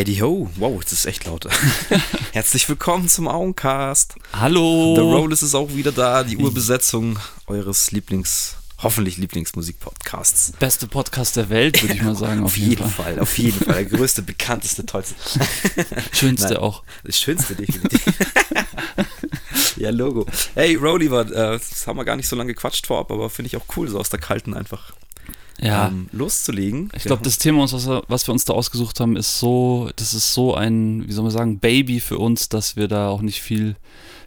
Heidi Ho. Wow, das ist echt laut. Herzlich willkommen zum Augencast. Hallo. The Rollers ist auch wieder da, die Urbesetzung eures Lieblings, hoffentlich Lieblingsmusikpodcasts. Beste Podcast der Welt, würde ich mal sagen. Auf, jeden Fall. Fall. auf jeden Fall. Der größte, bekannteste, tollste. Schönste Nein, auch. Das Schönste definitiv. ja, Logo. Hey, Rolliver, äh, das haben wir gar nicht so lange gequatscht vorab, aber finde ich auch cool, so aus der kalten einfach ja. ähm, loszulegen. Ich glaube, das Thema, was, was wir uns da ausgesucht haben, ist so, das ist so ein, wie soll man sagen, Baby für uns, dass wir da auch nicht viel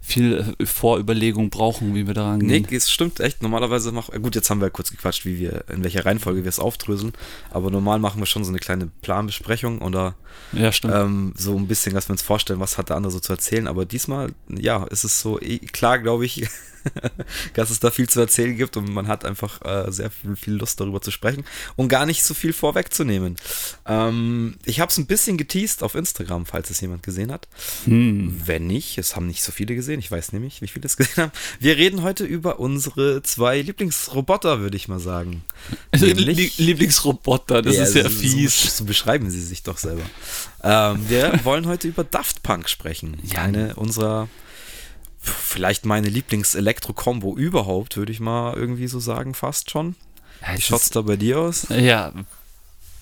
viel äh, Vorüberlegung brauchen, wie wir daran gehen. Nee, es stimmt echt. Normalerweise machen, gut, jetzt haben wir kurz gequatscht, wie wir, in welcher Reihenfolge wir es aufdröseln, aber normal machen wir schon so eine kleine Planbesprechung oder ja, ähm, so ein bisschen, dass wir uns vorstellen, was hat der andere so zu erzählen. Aber diesmal, ja, ist es so eh, klar, glaube ich, dass es da viel zu erzählen gibt und man hat einfach äh, sehr viel, viel, Lust darüber zu sprechen und gar nicht so viel vorwegzunehmen. Ähm, ich habe es ein bisschen geteased auf Instagram, falls es jemand gesehen hat. Hm. Wenn nicht, es haben nicht so viele gesehen, ich weiß nämlich, wie viele es gesehen haben. Wir reden heute über unsere zwei Lieblingsroboter, würde ich mal sagen. Nämlich, Lieblingsroboter, das ja, ist ja fies. So, so, beschreiben sie sich doch selber. Ähm, wir wollen heute über Daft Punk sprechen. Ja. Eine unserer vielleicht meine Lieblings-Elektro-Kombo überhaupt, würde ich mal irgendwie so sagen, fast schon. Wie schaut's da bei dir aus? Ja,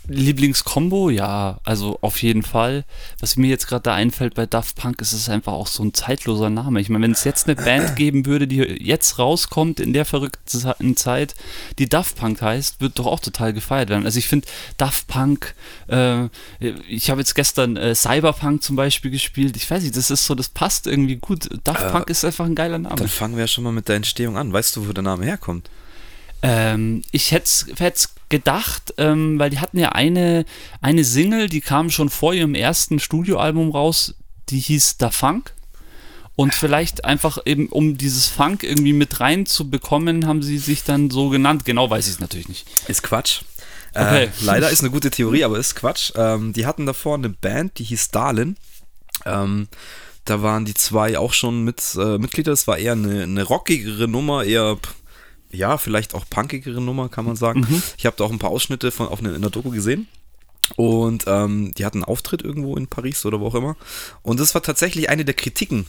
Lieblingskombo, ja, also auf jeden Fall. Was mir jetzt gerade da einfällt bei Daft Punk, ist es einfach auch so ein zeitloser Name. Ich meine, wenn es jetzt eine Band geben würde, die jetzt rauskommt in der verrückten Zeit, die Daft Punk heißt, wird doch auch total gefeiert werden. Also ich finde Daft Punk, äh, ich habe jetzt gestern äh, Cyberpunk zum Beispiel gespielt. Ich weiß nicht, das ist so, das passt irgendwie gut. Daft äh, Punk ist einfach ein geiler Name. Dann fangen wir ja schon mal mit der Entstehung an. Weißt du, wo der Name herkommt? Ähm, ich hätte es gedacht, ähm, weil die hatten ja eine, eine Single, die kam schon vor ihrem ersten Studioalbum raus, die hieß Da Funk. Und vielleicht einfach eben, um dieses Funk irgendwie mit reinzubekommen, haben sie sich dann so genannt. Genau weiß ich es natürlich nicht. Ist Quatsch. Äh, okay. Äh, leider ist eine gute Theorie, aber ist Quatsch. Ähm, die hatten davor eine Band, die hieß Stalin. Ähm, da waren die zwei auch schon mit äh, Mitglieder. Es war eher eine, eine rockigere Nummer, eher ja, vielleicht auch punkigere Nummer, kann man sagen. Mhm. Ich habe da auch ein paar Ausschnitte von auf eine, in der Doku gesehen. Und ähm, die hatten einen Auftritt irgendwo in Paris oder wo auch immer. Und das war tatsächlich eine der Kritiken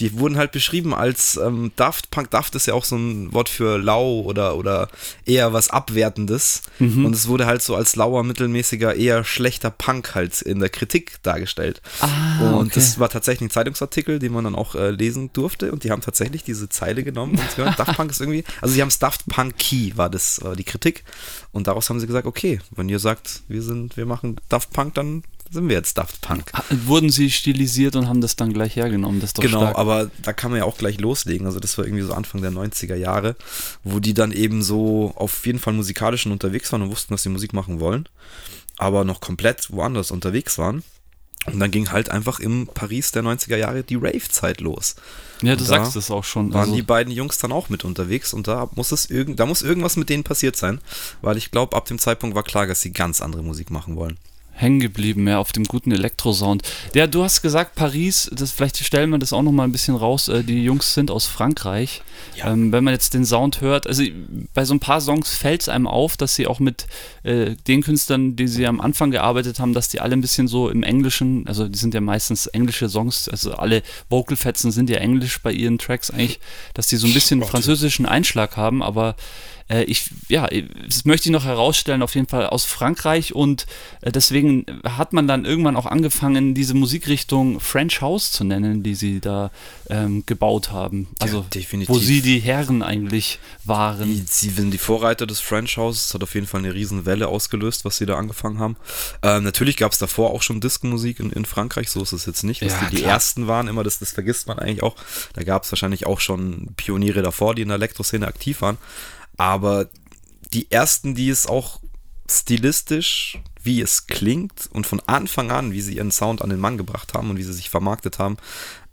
die wurden halt beschrieben als ähm, Daft Punk. Daft ist ja auch so ein Wort für lau oder, oder eher was Abwertendes. Mhm. Und es wurde halt so als lauer, mittelmäßiger, eher schlechter Punk halt in der Kritik dargestellt. Ah, und okay. das war tatsächlich ein Zeitungsartikel, den man dann auch äh, lesen durfte. Und die haben tatsächlich diese Zeile genommen und gesagt, Daft Punk ist irgendwie, also sie haben es Daft Punky, war das war die Kritik. Und daraus haben sie gesagt, okay, wenn ihr sagt, wir sind, wir machen Daft Punk, dann sind wir jetzt Daft Punk. Wurden sie stilisiert und haben das dann gleich hergenommen? Das genau, stark. aber da kann man ja auch gleich loslegen. Also das war irgendwie so Anfang der 90er Jahre, wo die dann eben so auf jeden Fall musikalisch unterwegs waren und wussten, dass sie Musik machen wollen, aber noch komplett woanders unterwegs waren. Und dann ging halt einfach im Paris der 90er Jahre die Rave-Zeit los. Ja, du sagst es auch schon. Waren also die beiden Jungs dann auch mit unterwegs und da muss es irgend, da muss irgendwas mit denen passiert sein, weil ich glaube, ab dem Zeitpunkt war klar, dass sie ganz andere Musik machen wollen hängen geblieben, ja, auf dem guten Elektrosound. Ja, du hast gesagt, Paris, das, vielleicht stellen wir das auch noch mal ein bisschen raus, äh, die Jungs sind aus Frankreich. Ja. Ähm, wenn man jetzt den Sound hört, also bei so ein paar Songs fällt es einem auf, dass sie auch mit äh, den Künstlern, die sie am Anfang gearbeitet haben, dass die alle ein bisschen so im Englischen, also die sind ja meistens englische Songs, also alle Vocalfetzen sind ja englisch bei ihren Tracks eigentlich, dass die so ein bisschen französischen Einschlag haben, aber äh, ich, ja, das möchte ich noch herausstellen, auf jeden Fall aus Frankreich und äh, deswegen hat man dann irgendwann auch angefangen, diese Musikrichtung French House zu nennen, die sie da ähm, gebaut haben. Also, ja, wo sie die Herren eigentlich waren. Die, sie sind die Vorreiter des French House, das hat auf jeden Fall eine riesen Welle ausgelöst, was sie da angefangen haben. Ähm, natürlich gab es davor auch schon Disco-Musik in, in, Frankreich, so ist es jetzt nicht, dass ja, die, die ersten waren, immer das, das vergisst man eigentlich auch. Da gab es wahrscheinlich auch schon Pioniere davor, die in der Elektroszene aktiv waren. Aber die ersten, die es auch stilistisch, wie es klingt und von Anfang an, wie sie ihren Sound an den Mann gebracht haben und wie sie sich vermarktet haben,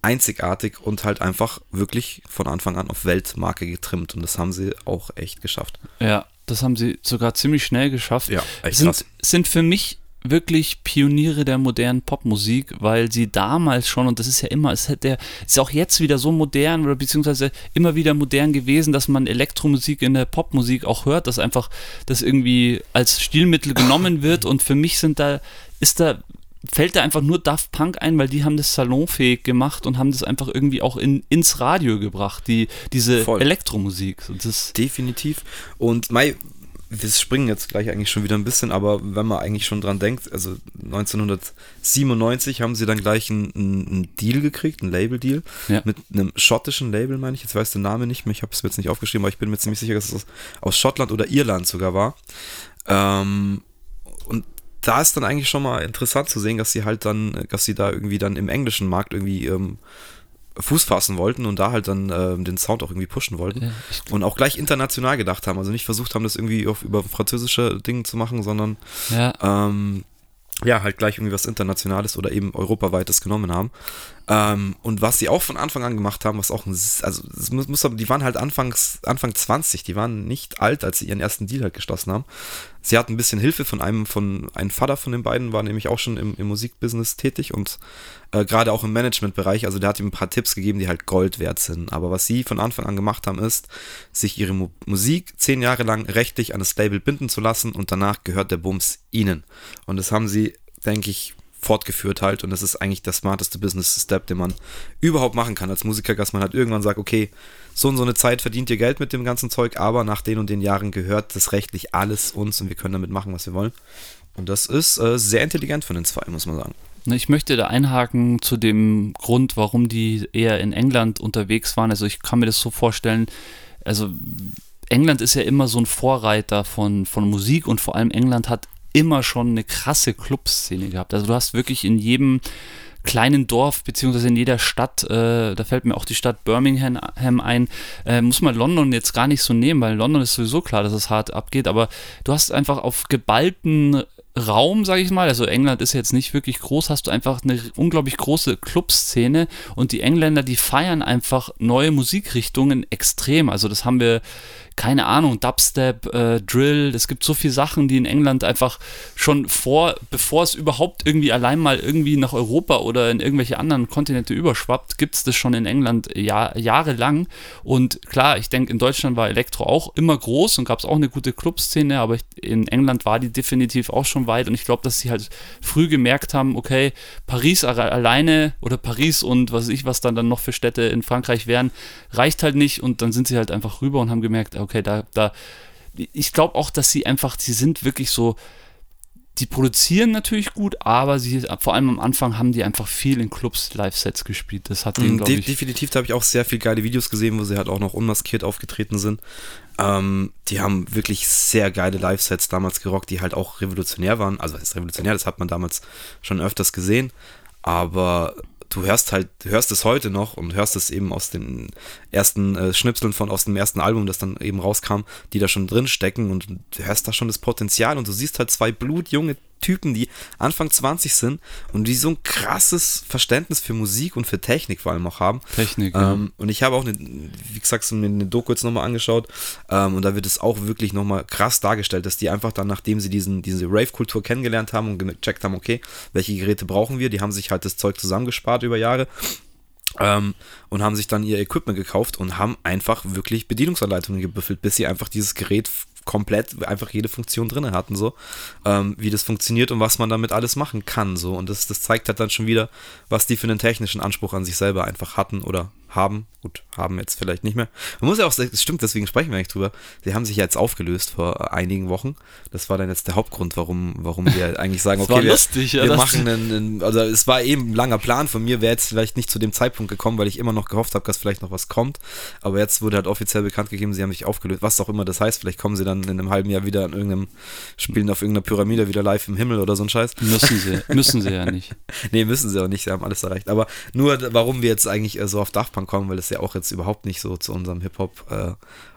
einzigartig und halt einfach wirklich von Anfang an auf Weltmarke getrimmt. Und das haben sie auch echt geschafft. Ja, das haben sie sogar ziemlich schnell geschafft. Ja, echt sind, krass. sind für mich wirklich Pioniere der modernen Popmusik, weil sie damals schon, und das ist ja immer, es der, ist auch jetzt wieder so modern oder beziehungsweise immer wieder modern gewesen, dass man Elektromusik in der Popmusik auch hört, dass einfach das irgendwie als Stilmittel genommen wird und für mich sind da, ist da fällt da einfach nur Daft Punk ein, weil die haben das salonfähig gemacht und haben das einfach irgendwie auch in, ins Radio gebracht, die, diese Voll. Elektromusik. Das Definitiv. Und Mai, wir springen jetzt gleich eigentlich schon wieder ein bisschen, aber wenn man eigentlich schon dran denkt, also 1997 haben sie dann gleich einen, einen Deal gekriegt, einen Label-Deal, ja. mit einem schottischen Label, meine ich. Jetzt weiß der Name nicht mehr, ich habe es mir jetzt nicht aufgeschrieben, aber ich bin mir ziemlich sicher, dass es aus Schottland oder Irland sogar war. Ähm, und da ist dann eigentlich schon mal interessant zu sehen, dass sie halt dann, dass sie da irgendwie dann im englischen Markt irgendwie ähm, Fuß fassen wollten und da halt dann äh, den Sound auch irgendwie pushen wollten. Ja, und auch gleich international gedacht haben. Also nicht versucht haben, das irgendwie auf, über französische Dinge zu machen, sondern ja. Ähm, ja, halt gleich irgendwie was Internationales oder eben Europaweites genommen haben. Ähm, und was sie auch von Anfang an gemacht haben, was auch ein, also muss, muss, die waren halt Anfangs, Anfang 20, die waren nicht alt, als sie ihren ersten Deal halt geschlossen haben. Sie hatten ein bisschen Hilfe von einem, von einem Vater von den beiden, war nämlich auch schon im, im Musikbusiness tätig und äh, gerade auch im Managementbereich, also der hat ihm ein paar Tipps gegeben, die halt Gold wert sind. Aber was sie von Anfang an gemacht haben, ist, sich ihre Mu Musik zehn Jahre lang rechtlich an das Label binden zu lassen und danach gehört der Bums ihnen. Und das haben sie, denke ich, fortgeführt halt und das ist eigentlich der smarteste Business Step, den man überhaupt machen kann als Musiker, dass man halt irgendwann sagt, okay, so und so eine Zeit verdient ihr Geld mit dem ganzen Zeug, aber nach den und den Jahren gehört das rechtlich alles uns und wir können damit machen, was wir wollen. Und das ist äh, sehr intelligent von den zwei, muss man sagen. Ich möchte da einhaken zu dem Grund, warum die eher in England unterwegs waren. Also ich kann mir das so vorstellen, also England ist ja immer so ein Vorreiter von, von Musik und vor allem England hat immer schon eine krasse Clubszene gehabt. Also du hast wirklich in jedem kleinen Dorf, beziehungsweise in jeder Stadt, äh, da fällt mir auch die Stadt Birmingham ein, äh, muss man London jetzt gar nicht so nehmen, weil London ist sowieso klar, dass es hart abgeht, aber du hast einfach auf geballten Raum, sage ich mal, also England ist jetzt nicht wirklich groß, hast du einfach eine unglaublich große Clubszene und die Engländer, die feiern einfach neue Musikrichtungen extrem. Also das haben wir keine Ahnung, Dubstep, äh, Drill, es gibt so viele Sachen, die in England einfach schon vor, bevor es überhaupt irgendwie allein mal irgendwie nach Europa oder in irgendwelche anderen Kontinente überschwappt, gibt es das schon in England Jahr, jahrelang. Und klar, ich denke, in Deutschland war Elektro auch immer groß und gab es auch eine gute Clubszene, aber in England war die definitiv auch schon weit und ich glaube, dass sie halt früh gemerkt haben, okay, Paris alleine oder Paris und was weiß ich, was dann, dann noch für Städte in Frankreich wären, reicht halt nicht und dann sind sie halt einfach rüber und haben gemerkt, okay, okay, da, da, ich glaube auch, dass sie einfach, sie sind wirklich so, die produzieren natürlich gut, aber sie, vor allem am Anfang haben die einfach viel in Clubs Live-Sets gespielt. Das hat denen, mm, De ich. Definitiv, da habe ich auch sehr viele geile Videos gesehen, wo sie halt auch noch unmaskiert aufgetreten sind. Ähm, die haben wirklich sehr geile Live-Sets damals gerockt, die halt auch revolutionär waren. Also, ist revolutionär, das hat man damals schon öfters gesehen. Aber du hörst halt, hörst es heute noch und hörst es eben aus den ersten äh, Schnipseln von aus dem ersten Album, das dann eben rauskam, die da schon drin stecken und du hörst da schon das Potenzial und du siehst halt zwei blutjunge Typen, die Anfang 20 sind und die so ein krasses Verständnis für Musik und für Technik vor allem auch haben. Technik, ähm, ja. Und ich habe auch, eine, wie gesagt, mir eine Doku jetzt nochmal angeschaut ähm, und da wird es auch wirklich nochmal krass dargestellt, dass die einfach dann, nachdem sie diesen, diese Rave-Kultur kennengelernt haben und gecheckt haben, okay, welche Geräte brauchen wir, die haben sich halt das Zeug zusammengespart über Jahre ähm, und haben sich dann ihr Equipment gekauft und haben einfach wirklich Bedienungsanleitungen gebüffelt, bis sie einfach dieses Gerät komplett einfach jede Funktion drin hatten, so, ähm, wie das funktioniert und was man damit alles machen kann, so. Und das, das zeigt halt dann schon wieder, was die für einen technischen Anspruch an sich selber einfach hatten oder haben. Gut, haben jetzt vielleicht nicht mehr. Man muss ja auch sagen, das stimmt, deswegen sprechen wir eigentlich drüber. Sie haben sich ja jetzt aufgelöst vor einigen Wochen. Das war dann jetzt der Hauptgrund, warum, warum wir eigentlich sagen, okay, wir, lustig, wir machen einen, einen, also es war eben ein langer Plan von mir, wäre jetzt vielleicht nicht zu dem Zeitpunkt gekommen, weil ich immer noch gehofft habe, dass vielleicht noch was kommt. Aber jetzt wurde halt offiziell bekannt gegeben, sie haben sich aufgelöst, was auch immer das heißt. Vielleicht kommen sie dann in einem halben Jahr wieder an irgendeinem, spielen auf irgendeiner Pyramide wieder live im Himmel oder so ein Scheiß. Müssen sie, müssen sie ja nicht. nee, müssen sie auch nicht, sie haben alles erreicht. Aber nur, warum wir jetzt eigentlich so auf Daft Punk kommen, weil es ja auch jetzt überhaupt nicht so zu unserem Hip-Hop äh,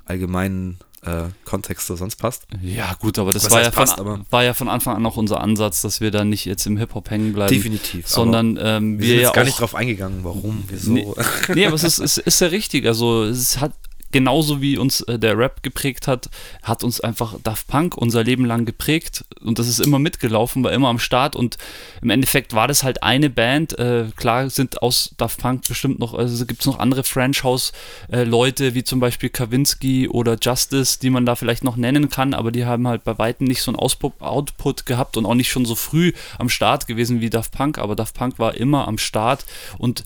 allgemeinen äh, Kontext so sonst passt. Ja, gut, aber das war ja, passt, von, aber war ja von Anfang an auch unser Ansatz, dass wir da nicht jetzt im Hip-Hop hängen bleiben. Definitiv. Sondern ähm, wir, wir sind jetzt ja gar nicht drauf eingegangen, warum, wieso. Nee, nee aber es ist, es ist ja richtig. Also, es hat genauso wie uns äh, der Rap geprägt hat, hat uns einfach Daft Punk unser Leben lang geprägt. Und das ist immer mitgelaufen, war immer am Start. Und im Endeffekt war das halt eine Band. Äh, klar sind aus Daft Punk bestimmt noch, also gibt es noch andere Franchise-Leute, äh, wie zum Beispiel Kawinski oder Justice, die man da vielleicht noch nennen kann, aber die haben halt bei Weitem nicht so einen Auspup Output gehabt und auch nicht schon so früh am Start gewesen wie Daft Punk, aber Daft Punk war immer am Start. Und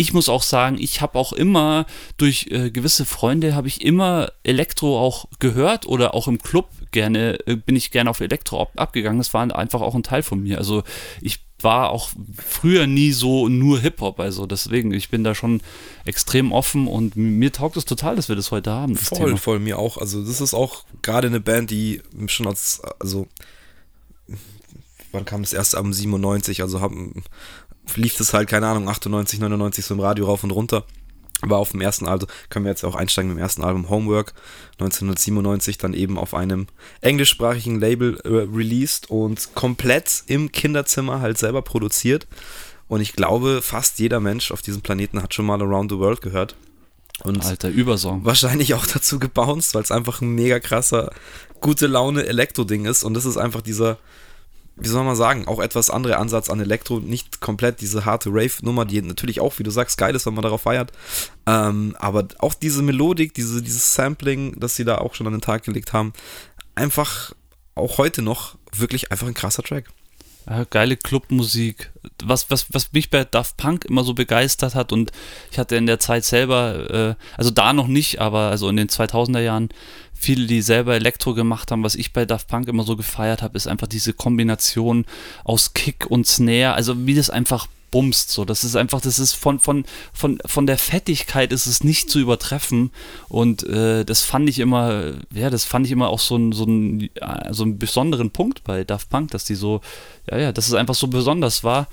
ich muss auch sagen, ich habe auch immer durch äh, gewisse Freunde habe ich immer Elektro auch gehört oder auch im Club gerne äh, bin ich gerne auf Elektro ab, abgegangen. Das war einfach auch ein Teil von mir. Also ich war auch früher nie so nur Hip-Hop, also deswegen, ich bin da schon extrem offen und mir taugt es total, dass wir das heute haben. Das voll, Thema. voll, mir auch. Also das ist auch gerade eine Band, die schon als, also wann kam das erste Album 97, also haben, lief das halt, keine Ahnung, 98, 99 so im Radio rauf und runter. War auf dem ersten Album, können wir jetzt auch einsteigen mit dem ersten Album Homework, 1997 dann eben auf einem englischsprachigen Label äh, released und komplett im Kinderzimmer halt selber produziert. Und ich glaube, fast jeder Mensch auf diesem Planeten hat schon mal Around the World gehört. Und Alter, Übersong. Wahrscheinlich auch dazu gebounced, weil es einfach ein mega krasser, gute Laune Elektro-Ding ist. Und das ist einfach dieser, wie soll man sagen, auch etwas andere Ansatz an Elektro, nicht komplett diese harte Rave-Nummer, die natürlich auch, wie du sagst, geil ist, wenn man darauf feiert. Ähm, aber auch diese Melodik, diese, dieses Sampling, das sie da auch schon an den Tag gelegt haben, einfach auch heute noch wirklich einfach ein krasser Track. Geile Clubmusik. Was, was, was mich bei Daft Punk immer so begeistert hat und ich hatte in der Zeit selber, äh, also da noch nicht, aber also in den 2000er Jahren viele, die selber Elektro gemacht haben, was ich bei Daft Punk immer so gefeiert habe, ist einfach diese Kombination aus Kick und Snare, also wie das einfach bumst so. Das ist einfach, das ist von, von, von, von der Fettigkeit ist es nicht zu übertreffen. Und äh, das fand ich immer, ja, das fand ich immer auch so, ein, so, ein, so einen besonderen Punkt bei Daft Punk, dass die so, ja, ja, dass es einfach so besonders war.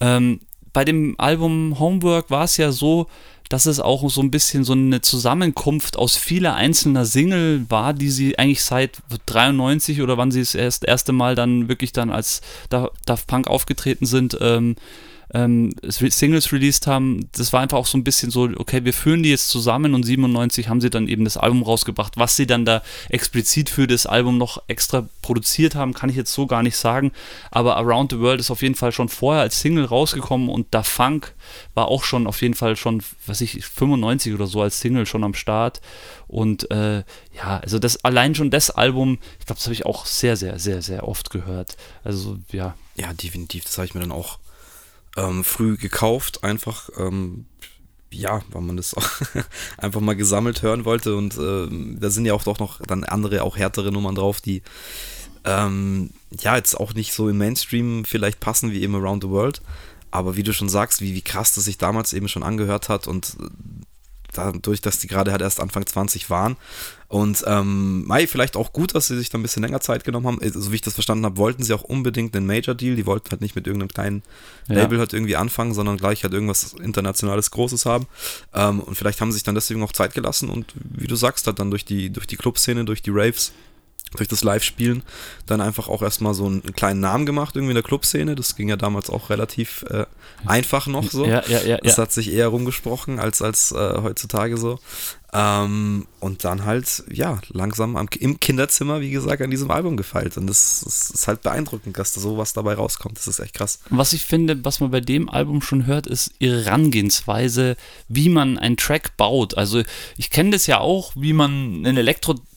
Ähm, bei dem Album Homework war es ja so, dass es auch so ein bisschen so eine Zusammenkunft aus vieler einzelner Single war, die sie eigentlich seit 93 oder wann sie es erst erste Mal dann wirklich dann als Daft Punk aufgetreten sind, ähm, ähm, Singles released haben, das war einfach auch so ein bisschen so, okay, wir führen die jetzt zusammen und 97 haben sie dann eben das Album rausgebracht. Was sie dann da explizit für das Album noch extra produziert haben, kann ich jetzt so gar nicht sagen. Aber Around the World ist auf jeden Fall schon vorher als Single rausgekommen und Da Funk war auch schon auf jeden Fall schon, was ich, 95 oder so als Single schon am Start. Und äh, ja, also das allein schon das Album, ich glaube, das habe ich auch sehr, sehr, sehr, sehr oft gehört. Also ja. Ja, definitiv. Das habe ich mir dann auch ähm, früh gekauft, einfach. Ähm, ja, weil man das auch einfach mal gesammelt hören wollte. Und äh, da sind ja auch doch noch dann andere, auch härtere Nummern drauf, die ähm, ja jetzt auch nicht so im Mainstream vielleicht passen wie eben Around the World. Aber wie du schon sagst, wie, wie krass das sich damals eben schon angehört hat und äh, dadurch, dass die gerade halt erst Anfang 20 waren. Und ähm, Mai, vielleicht auch gut, dass sie sich da ein bisschen länger Zeit genommen haben. So also, wie ich das verstanden habe, wollten sie auch unbedingt einen Major-Deal. Die wollten halt nicht mit irgendeinem kleinen ja. Label halt irgendwie anfangen, sondern gleich halt irgendwas internationales Großes haben. Ähm, und vielleicht haben sie sich dann deswegen auch Zeit gelassen und wie du sagst, halt dann durch die, durch die Clubszene, durch die Raves durch das Live-Spielen dann einfach auch erstmal so einen kleinen Namen gemacht, irgendwie in der Clubszene. Das ging ja damals auch relativ äh, einfach noch so. Ja, ja, ja, das hat sich eher rumgesprochen als, als äh, heutzutage so. Ähm, und dann halt, ja, langsam am, im Kinderzimmer, wie gesagt, an diesem Album gefeilt. Und das, das, ist halt beeindruckend, dass da sowas dabei rauskommt. Das ist echt krass. Was ich finde, was man bei dem Album schon hört, ist ihre Herangehensweise, wie man einen Track baut. Also ich kenne das ja auch, wie man einen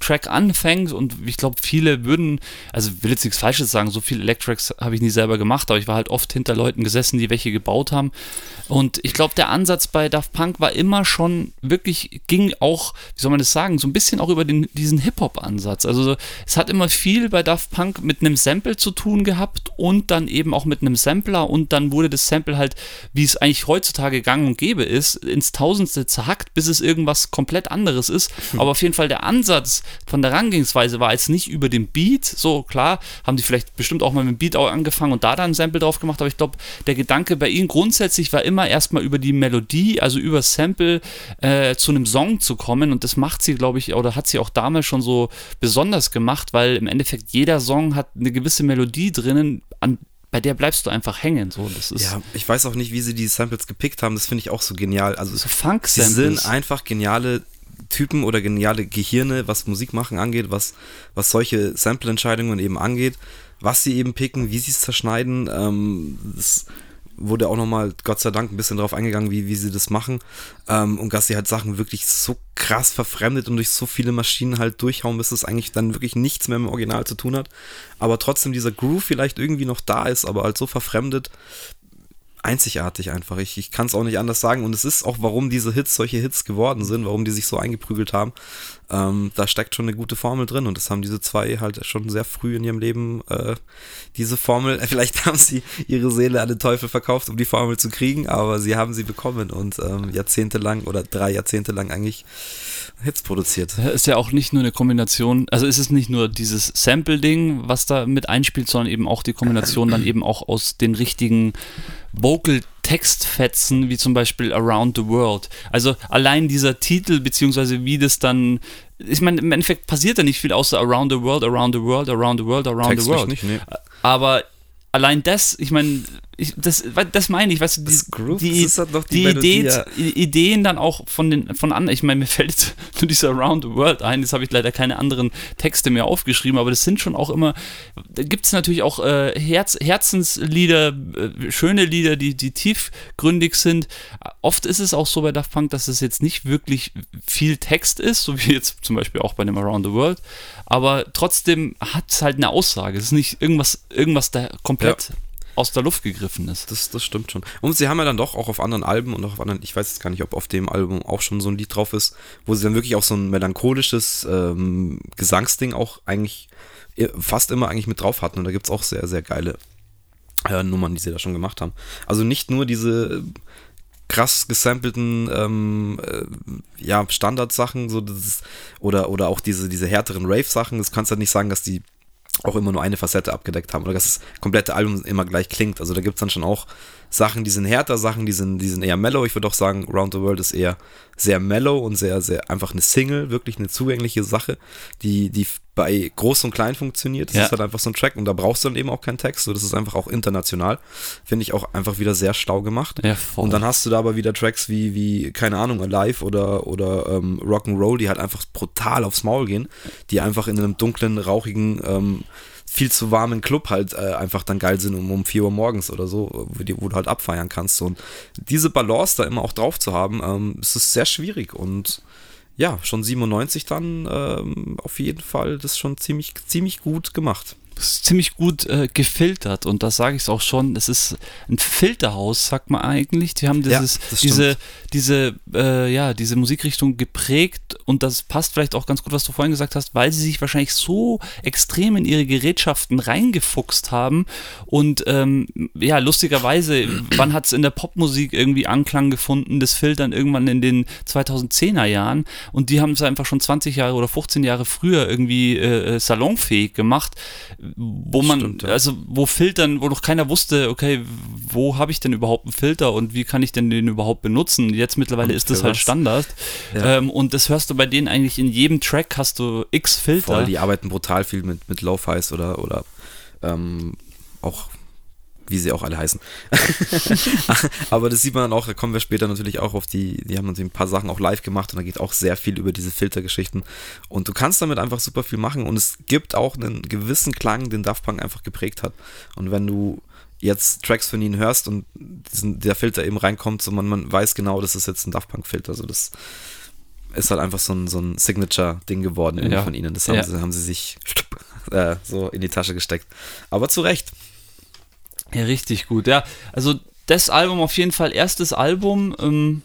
Elektro-Track anfängt und ich glaube, viele würden, also will jetzt nichts Falsches sagen, so viele Electracks habe ich nie selber gemacht, aber ich war halt oft hinter Leuten gesessen, die welche gebaut haben. Und ich glaube, der Ansatz bei Daft Punk war immer schon wirklich, ging auch, wie soll man das sagen, so ein bisschen auch über den, diesen Hip-Hop-Ansatz. Also es hat immer viel bei Daft Punk mit einem Sample zu tun gehabt und dann eben auch mit einem Sampler und dann wurde das Sample halt, wie es eigentlich heutzutage gang und gäbe ist, ins Tausendste zerhackt, bis es irgendwas komplett anderes ist. Hm. Aber auf jeden Fall der Ansatz von der Herangehensweise war jetzt nicht über den Beat, so klar, haben die vielleicht bestimmt auch mal mit dem Beat auch angefangen und da dann ein Sample drauf gemacht, aber ich glaube, der Gedanke bei ihnen grundsätzlich war immer erstmal über die Melodie, also über Sample äh, zu einem Song zu kommen und das macht sie, glaube ich, oder hat sie auch damals schon so besonders gemacht, weil im Endeffekt jeder Song hat eine gewisse Melodie drinnen, an bei der bleibst du einfach hängen. So, das ist ja, ich weiß auch nicht, wie sie die Samples gepickt haben. Das finde ich auch so genial. Also so Funk-Samples. Sie sind einfach geniale Typen oder geniale Gehirne, was Musik machen angeht, was, was solche Sample-Entscheidungen eben angeht, was sie eben picken, wie sie es zerschneiden. Ähm, das wurde auch nochmal, Gott sei Dank, ein bisschen darauf eingegangen, wie, wie sie das machen. Ähm, und dass sie halt Sachen wirklich so krass verfremdet und durch so viele Maschinen halt durchhauen, bis es eigentlich dann wirklich nichts mehr mit dem Original zu tun hat. Aber trotzdem dieser Groove vielleicht irgendwie noch da ist, aber halt so verfremdet, einzigartig einfach. Ich, ich kann es auch nicht anders sagen. Und es ist auch, warum diese Hits solche Hits geworden sind, warum die sich so eingeprügelt haben. Ähm, da steckt schon eine gute Formel drin und das haben diese zwei halt schon sehr früh in ihrem Leben, äh, diese Formel, vielleicht haben sie ihre Seele an den Teufel verkauft, um die Formel zu kriegen, aber sie haben sie bekommen und ähm, jahrzehntelang oder drei Jahrzehnte lang eigentlich Hits produziert. Ist ja auch nicht nur eine Kombination, also ist es nicht nur dieses Sample-Ding, was da mit einspielt, sondern eben auch die Kombination dann eben auch aus den richtigen Vocal-Textfetzen, wie zum Beispiel Around the World. Also allein dieser Titel, beziehungsweise wie das dann. Ich meine, im Endeffekt passiert da nicht viel außer Around the World, Around the World, Around the World, Around Textlich the World. Nicht, nee. Aber allein das, ich meine, ich, das, das meine ich, weißt du, die, Groove, die, halt die, die Idee. Ideen dann auch von den von anderen, ich meine, mir fällt nur dieser Around the World ein, jetzt habe ich leider keine anderen Texte mehr aufgeschrieben, aber das sind schon auch immer, da gibt es natürlich auch äh, Herz, Herzenslieder, äh, schöne Lieder, die, die tiefgründig sind. Oft ist es auch so bei Daft Punk, dass es jetzt nicht wirklich viel Text ist, so wie jetzt zum Beispiel auch bei dem Around the World, aber trotzdem hat es halt eine Aussage. Es ist nicht irgendwas, irgendwas da komplett ja aus der Luft gegriffen ist. Das, das stimmt schon. Und sie haben ja dann doch auch auf anderen Alben und auch auf anderen, ich weiß jetzt gar nicht, ob auf dem Album auch schon so ein Lied drauf ist, wo sie dann wirklich auch so ein melancholisches ähm, Gesangsding auch eigentlich fast immer eigentlich mit drauf hatten. Und da gibt es auch sehr, sehr geile äh, Nummern, die sie da schon gemacht haben. Also nicht nur diese krass gesampelten ähm, äh, ja, Standardsachen, so das oder, oder auch diese, diese härteren Rave-Sachen. Das kannst du halt nicht sagen, dass die auch immer nur eine Facette abgedeckt haben oder dass das komplette Album immer gleich klingt. Also da gibt es dann schon auch Sachen, die sind härter, Sachen, die sind, die sind eher mellow. Ich würde auch sagen, Round the World ist eher sehr mellow und sehr, sehr einfach eine Single, wirklich eine zugängliche Sache, die, die bei Groß und Klein funktioniert. Das ja. ist halt einfach so ein Track und da brauchst du dann eben auch keinen Text. So, das ist einfach auch international. Finde ich auch einfach wieder sehr schlau gemacht. Ja, und dann hast du da aber wieder Tracks wie, wie keine Ahnung, Alive oder, oder ähm, Rock'n'Roll, die halt einfach brutal aufs Maul gehen, die einfach in einem dunklen, rauchigen ähm, viel zu warmen Club halt äh, einfach dann geil sind um, um 4 Uhr morgens oder so, wo, die, wo, du halt abfeiern kannst. Und diese Balance da immer auch drauf zu haben, ähm, ist es sehr schwierig und ja, schon 97 dann ähm, auf jeden Fall das schon ziemlich, ziemlich gut gemacht ziemlich gut äh, gefiltert. Und das sage ich auch schon. Es ist ein Filterhaus, sagt man eigentlich. Die haben dieses, ja, diese, diese, äh, ja, diese Musikrichtung geprägt. Und das passt vielleicht auch ganz gut, was du vorhin gesagt hast, weil sie sich wahrscheinlich so extrem in ihre Gerätschaften reingefuchst haben. Und ähm, ja, lustigerweise, wann hat es in der Popmusik irgendwie Anklang gefunden, das Filtern irgendwann in den 2010er Jahren. Und die haben es einfach schon 20 Jahre oder 15 Jahre früher irgendwie äh, äh salonfähig gemacht wo man, Stimmt, ja. also wo Filtern, wo noch keiner wusste, okay, wo habe ich denn überhaupt einen Filter und wie kann ich denn den überhaupt benutzen? Jetzt mittlerweile und ist das halt Standard. Ja. Ähm, und das hörst du bei denen eigentlich in jedem Track hast du X Filter. Voll, die arbeiten brutal viel mit, mit Lo-Fis oder, oder ähm, auch wie sie auch alle heißen. Aber das sieht man dann auch, da kommen wir später natürlich auch auf die, die haben natürlich ein paar Sachen auch live gemacht und da geht auch sehr viel über diese Filtergeschichten. Und du kannst damit einfach super viel machen und es gibt auch einen gewissen Klang, den Daft Punk einfach geprägt hat. Und wenn du jetzt Tracks von ihnen hörst und diesen, der Filter eben reinkommt, so man, man weiß genau, das ist jetzt ein Daft Punk-Filter. Also das ist halt einfach so ein, so ein Signature-Ding geworden ja. von ihnen. Das haben, ja. sie, haben sie sich äh, so in die Tasche gesteckt. Aber zu Recht. Ja, richtig gut. Ja, also das Album auf jeden Fall erstes Album. Ähm,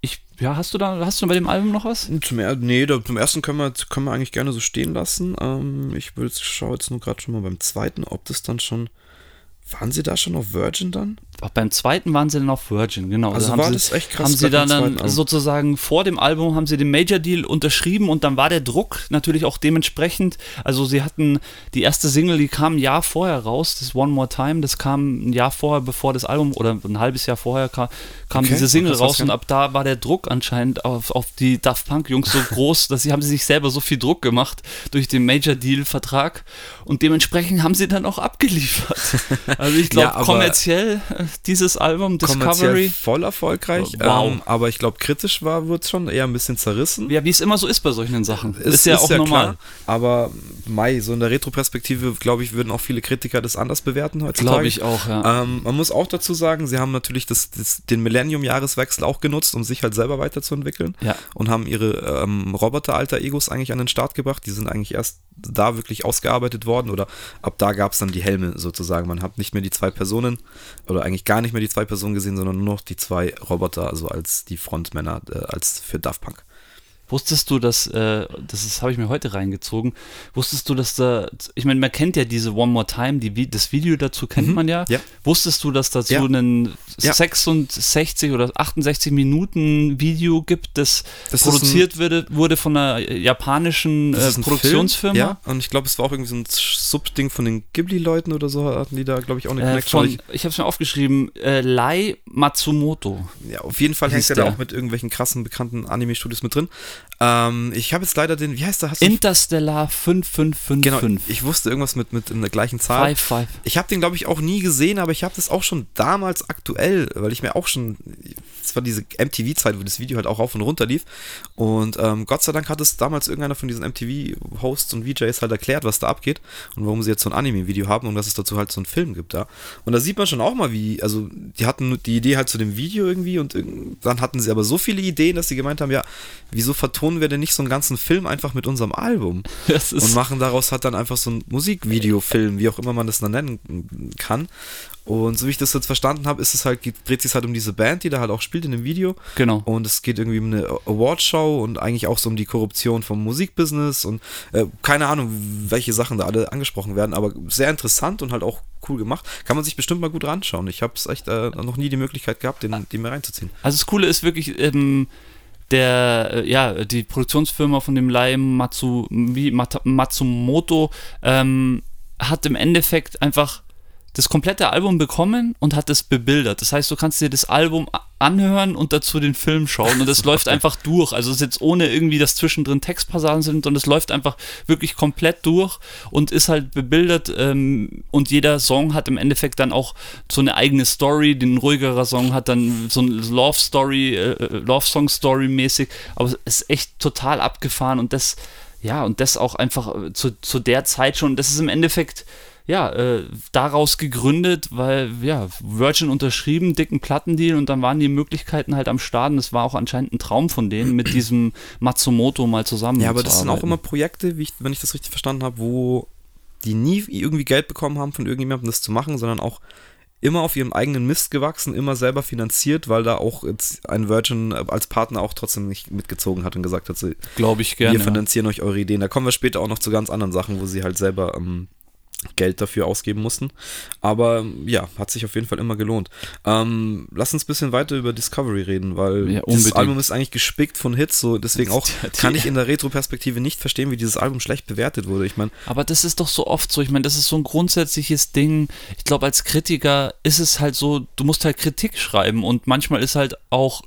ich, ja, hast du da, hast du bei dem Album noch was? Zum, nee, da, zum ersten können wir, können wir eigentlich gerne so stehen lassen. Ähm, ich schaue jetzt nur gerade schon mal beim zweiten, ob das dann schon waren sie da schon auf Virgin dann? Beim zweiten waren sie dann auf Virgin, genau. Also, also war sie, das echt krass. Haben sie dann, dann sozusagen vor dem Album haben sie den Major Deal unterschrieben und dann war der Druck natürlich auch dementsprechend. Also sie hatten die erste Single, die kam ein Jahr vorher raus, das One More Time, das kam ein Jahr vorher, bevor das Album oder ein halbes Jahr vorher kam, kam okay, diese Single raus und ab da war der Druck anscheinend auf, auf die Daft Punk Jungs so groß, dass sie haben sie sich selber so viel Druck gemacht durch den Major Deal Vertrag und dementsprechend haben sie dann auch abgeliefert. Also ich glaube, ja, kommerziell dieses Album, Discovery. voll erfolgreich, wow. ähm, aber ich glaube, kritisch war, wird es schon eher ein bisschen zerrissen. Ja, wie es immer so ist bei solchen Sachen. Ist, ist ja ist auch ja normal. Klar, aber Mai, so in der Retro-Perspektive, glaube ich, würden auch viele Kritiker das anders bewerten heutzutage. Glaube ich auch, ja. Ähm, man muss auch dazu sagen, sie haben natürlich das, das, den Millennium-Jahreswechsel auch genutzt, um sich halt selber weiterzuentwickeln. Ja. Und haben ihre ähm, Roboter-Alter-Egos eigentlich an den Start gebracht. Die sind eigentlich erst da wirklich ausgearbeitet worden oder ab da gab es dann die Helme sozusagen. Man hat nicht mehr die zwei Personen oder eigentlich gar nicht mehr die zwei Personen gesehen, sondern nur noch die zwei Roboter, also als die Frontmänner, äh, als für Daft Punk. Wusstest du, dass, äh, das, das habe ich mir heute reingezogen, wusstest du, dass da, ich meine, man kennt ja diese One More Time, die, das Video dazu kennt mhm. man ja. ja. Wusstest du, dass dazu ja. ein ja. 66 oder 68 Minuten Video gibt, das, das produziert ein, wurde, wurde von einer japanischen äh, Produktionsfirma? Film, ja, und ich glaube, es war auch irgendwie so ein Subding von den Ghibli-Leuten oder so, hatten die da, glaube ich, auch eine äh, Connection. Von, ich habe es mir aufgeschrieben, äh, Lai Matsumoto. Ja, auf jeden Fall hängt er da auch mit irgendwelchen krassen, bekannten Anime-Studios mit drin. Ähm, ich habe jetzt leider den, wie heißt der? Hast Interstellar 5555. Genau, ich wusste irgendwas mit, mit in der gleichen Zahl. Five, five. Ich habe den, glaube ich, auch nie gesehen, aber ich habe das auch schon damals aktuell, weil ich mir auch schon, es war diese MTV-Zeit, wo das Video halt auch auf und runter lief. Und ähm, Gott sei Dank hat es damals irgendeiner von diesen MTV-Hosts und VJs halt erklärt, was da abgeht und warum sie jetzt so ein Anime-Video haben und dass es dazu halt so einen Film gibt da. Und da sieht man schon auch mal, wie, also die hatten die Idee halt zu dem Video irgendwie und dann hatten sie aber so viele Ideen, dass sie gemeint haben, ja, wieso vertonen wir denn nicht so einen ganzen Film einfach mit unserem Album? und machen daraus halt dann einfach so einen Musikvideofilm, wie auch immer man das dann nennen kann. Und so wie ich das jetzt verstanden habe, ist es halt, dreht sich halt um diese Band, die da halt auch spielt in dem Video. Genau. Und es geht irgendwie um eine Awardshow und eigentlich auch so um die Korruption vom Musikbusiness und äh, keine Ahnung, welche Sachen da alle angesprochen werden, aber sehr interessant und halt auch cool gemacht. Kann man sich bestimmt mal gut ranschauen. Ich habe es echt äh, noch nie die Möglichkeit gehabt, den, den mir reinzuziehen. Also das Coole ist wirklich, ähm, der, äh, ja, die Produktionsfirma von dem Lai Matsu, Matsumoto ähm, hat im Endeffekt einfach das komplette Album bekommen und hat es bebildert. Das heißt, du kannst dir das Album anhören und dazu den Film schauen und es läuft einfach durch. Also es ist jetzt ohne irgendwie, dass zwischendrin Textpassagen sind und es läuft einfach wirklich komplett durch und ist halt bebildert ähm, und jeder Song hat im Endeffekt dann auch so eine eigene Story. Den ruhigerer Song hat dann so ein Love Story, äh, äh, Love Song Story mäßig, aber es ist echt total abgefahren und das, ja, und das auch einfach äh, zu, zu der Zeit schon, das ist im Endeffekt ja, äh, daraus gegründet, weil, ja, Virgin unterschrieben, dicken Plattendeal und dann waren die Möglichkeiten halt am Start und es war auch anscheinend ein Traum von denen, mit diesem Matsumoto mal zusammen Ja, aber das sind auch immer Projekte, ich, wenn ich das richtig verstanden habe, wo die nie irgendwie Geld bekommen haben von irgendjemandem, das zu machen, sondern auch immer auf ihrem eigenen Mist gewachsen, immer selber finanziert, weil da auch jetzt ein Virgin als Partner auch trotzdem nicht mitgezogen hat und gesagt hat, so, glaube ich gerne. Wir finanzieren ja. euch eure Ideen. Da kommen wir später auch noch zu ganz anderen Sachen, wo sie halt selber ähm, Geld dafür ausgeben mussten. Aber ja, hat sich auf jeden Fall immer gelohnt. Ähm, lass uns ein bisschen weiter über Discovery reden, weil ja, dieses Album ist eigentlich gespickt von Hits, so deswegen auch kann ich in der Retro-Perspektive nicht verstehen, wie dieses Album schlecht bewertet wurde. Ich meine, aber das ist doch so oft so. Ich meine, das ist so ein grundsätzliches Ding. Ich glaube, als Kritiker ist es halt so, du musst halt Kritik schreiben und manchmal ist halt auch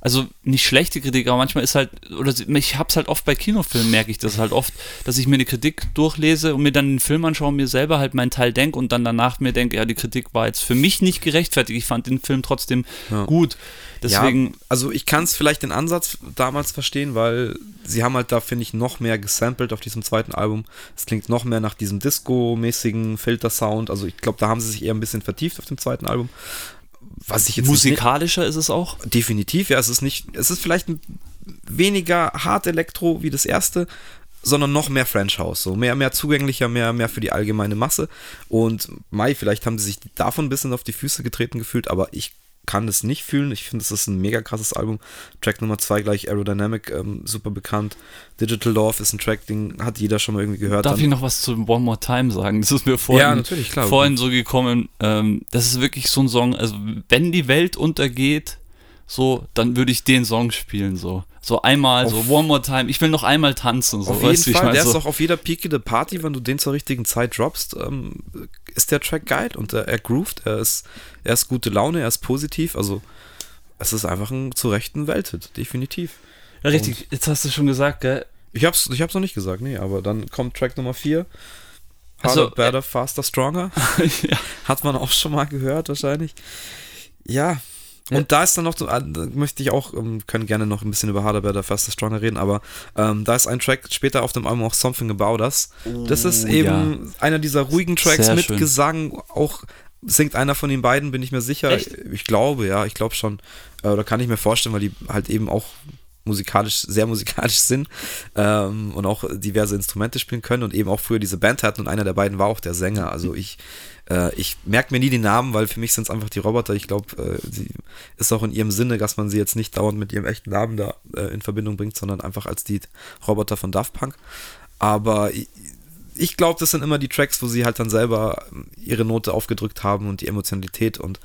also nicht schlechte Kritik, aber manchmal ist halt, oder ich hab's halt oft bei Kinofilmen, merke ich das halt oft, dass ich mir eine Kritik durchlese und mir dann den Film anschaue und mir selber halt meinen Teil denke und dann danach mir denke, ja, die Kritik war jetzt für mich nicht gerechtfertigt, ich fand den Film trotzdem ja. gut. Deswegen. Ja, also ich kann es vielleicht den Ansatz damals verstehen, weil sie haben halt da, finde ich, noch mehr gesampelt auf diesem zweiten Album. Es klingt noch mehr nach diesem Disco-mäßigen Filter-Sound. Also ich glaube, da haben sie sich eher ein bisschen vertieft auf dem zweiten Album was ich jetzt musikalischer ist es auch? Definitiv ja es ist nicht es ist vielleicht weniger hart Elektro wie das erste sondern noch mehr French House so mehr mehr zugänglicher mehr mehr für die allgemeine Masse. Und Mai vielleicht haben sie sich davon ein bisschen auf die Füße getreten gefühlt aber ich kann es nicht fühlen. Ich finde, es ist ein mega krasses Album. Track Nummer 2 gleich Aerodynamic, ähm, super bekannt. Digital Love ist ein Track, den hat jeder schon mal irgendwie gehört. Darf dann. ich noch was zu One More Time sagen? Das ist mir vorhin, ja, natürlich, klar. vorhin so gekommen. Ähm, das ist wirklich so ein Song, also wenn die Welt untergeht, so, dann würde ich den Song spielen, so. So einmal, auf so One More Time. Ich will noch einmal tanzen. So, auf jeden Fall, ich der so. ist auch auf jeder Peak der Party, wenn du den zur richtigen Zeit droppst, ähm, ist der Track geil und er, er groovt, er ist, er ist gute Laune, er ist positiv, also es ist einfach ein zu rechten Welthit, definitiv. Ja, richtig, und jetzt hast du schon gesagt, gell? Ich hab's, ich hab's noch nicht gesagt, nee, aber dann kommt Track Nummer 4 Harder, also, better, äh, faster, stronger. ja. Hat man auch schon mal gehört, wahrscheinlich. Ja. Und da ist dann noch, da möchte ich auch, ähm, können gerne noch ein bisschen über Harder, Better, Faster, Stronger reden, aber ähm, da ist ein Track später auf dem Album auch Something About Us. Das ist oh, eben ja. einer dieser ruhigen Tracks Sehr mit schön. Gesang, auch singt einer von den beiden, bin ich mir sicher. Ich, ich, glaube, ja, ich glaube schon. Äh, oder kann ich mir vorstellen, weil die halt eben auch musikalisch, sehr musikalisch sind ähm, und auch diverse Instrumente spielen können und eben auch früher diese Band hatten und einer der beiden war auch der Sänger. Also ich, äh, ich merke mir nie die Namen, weil für mich sind es einfach die Roboter. Ich glaube, äh, sie ist auch in ihrem Sinne, dass man sie jetzt nicht dauernd mit ihrem echten Namen da äh, in Verbindung bringt, sondern einfach als die Roboter von Daft Punk. Aber ich, ich glaube, das sind immer die Tracks, wo sie halt dann selber ihre Note aufgedrückt haben und die Emotionalität und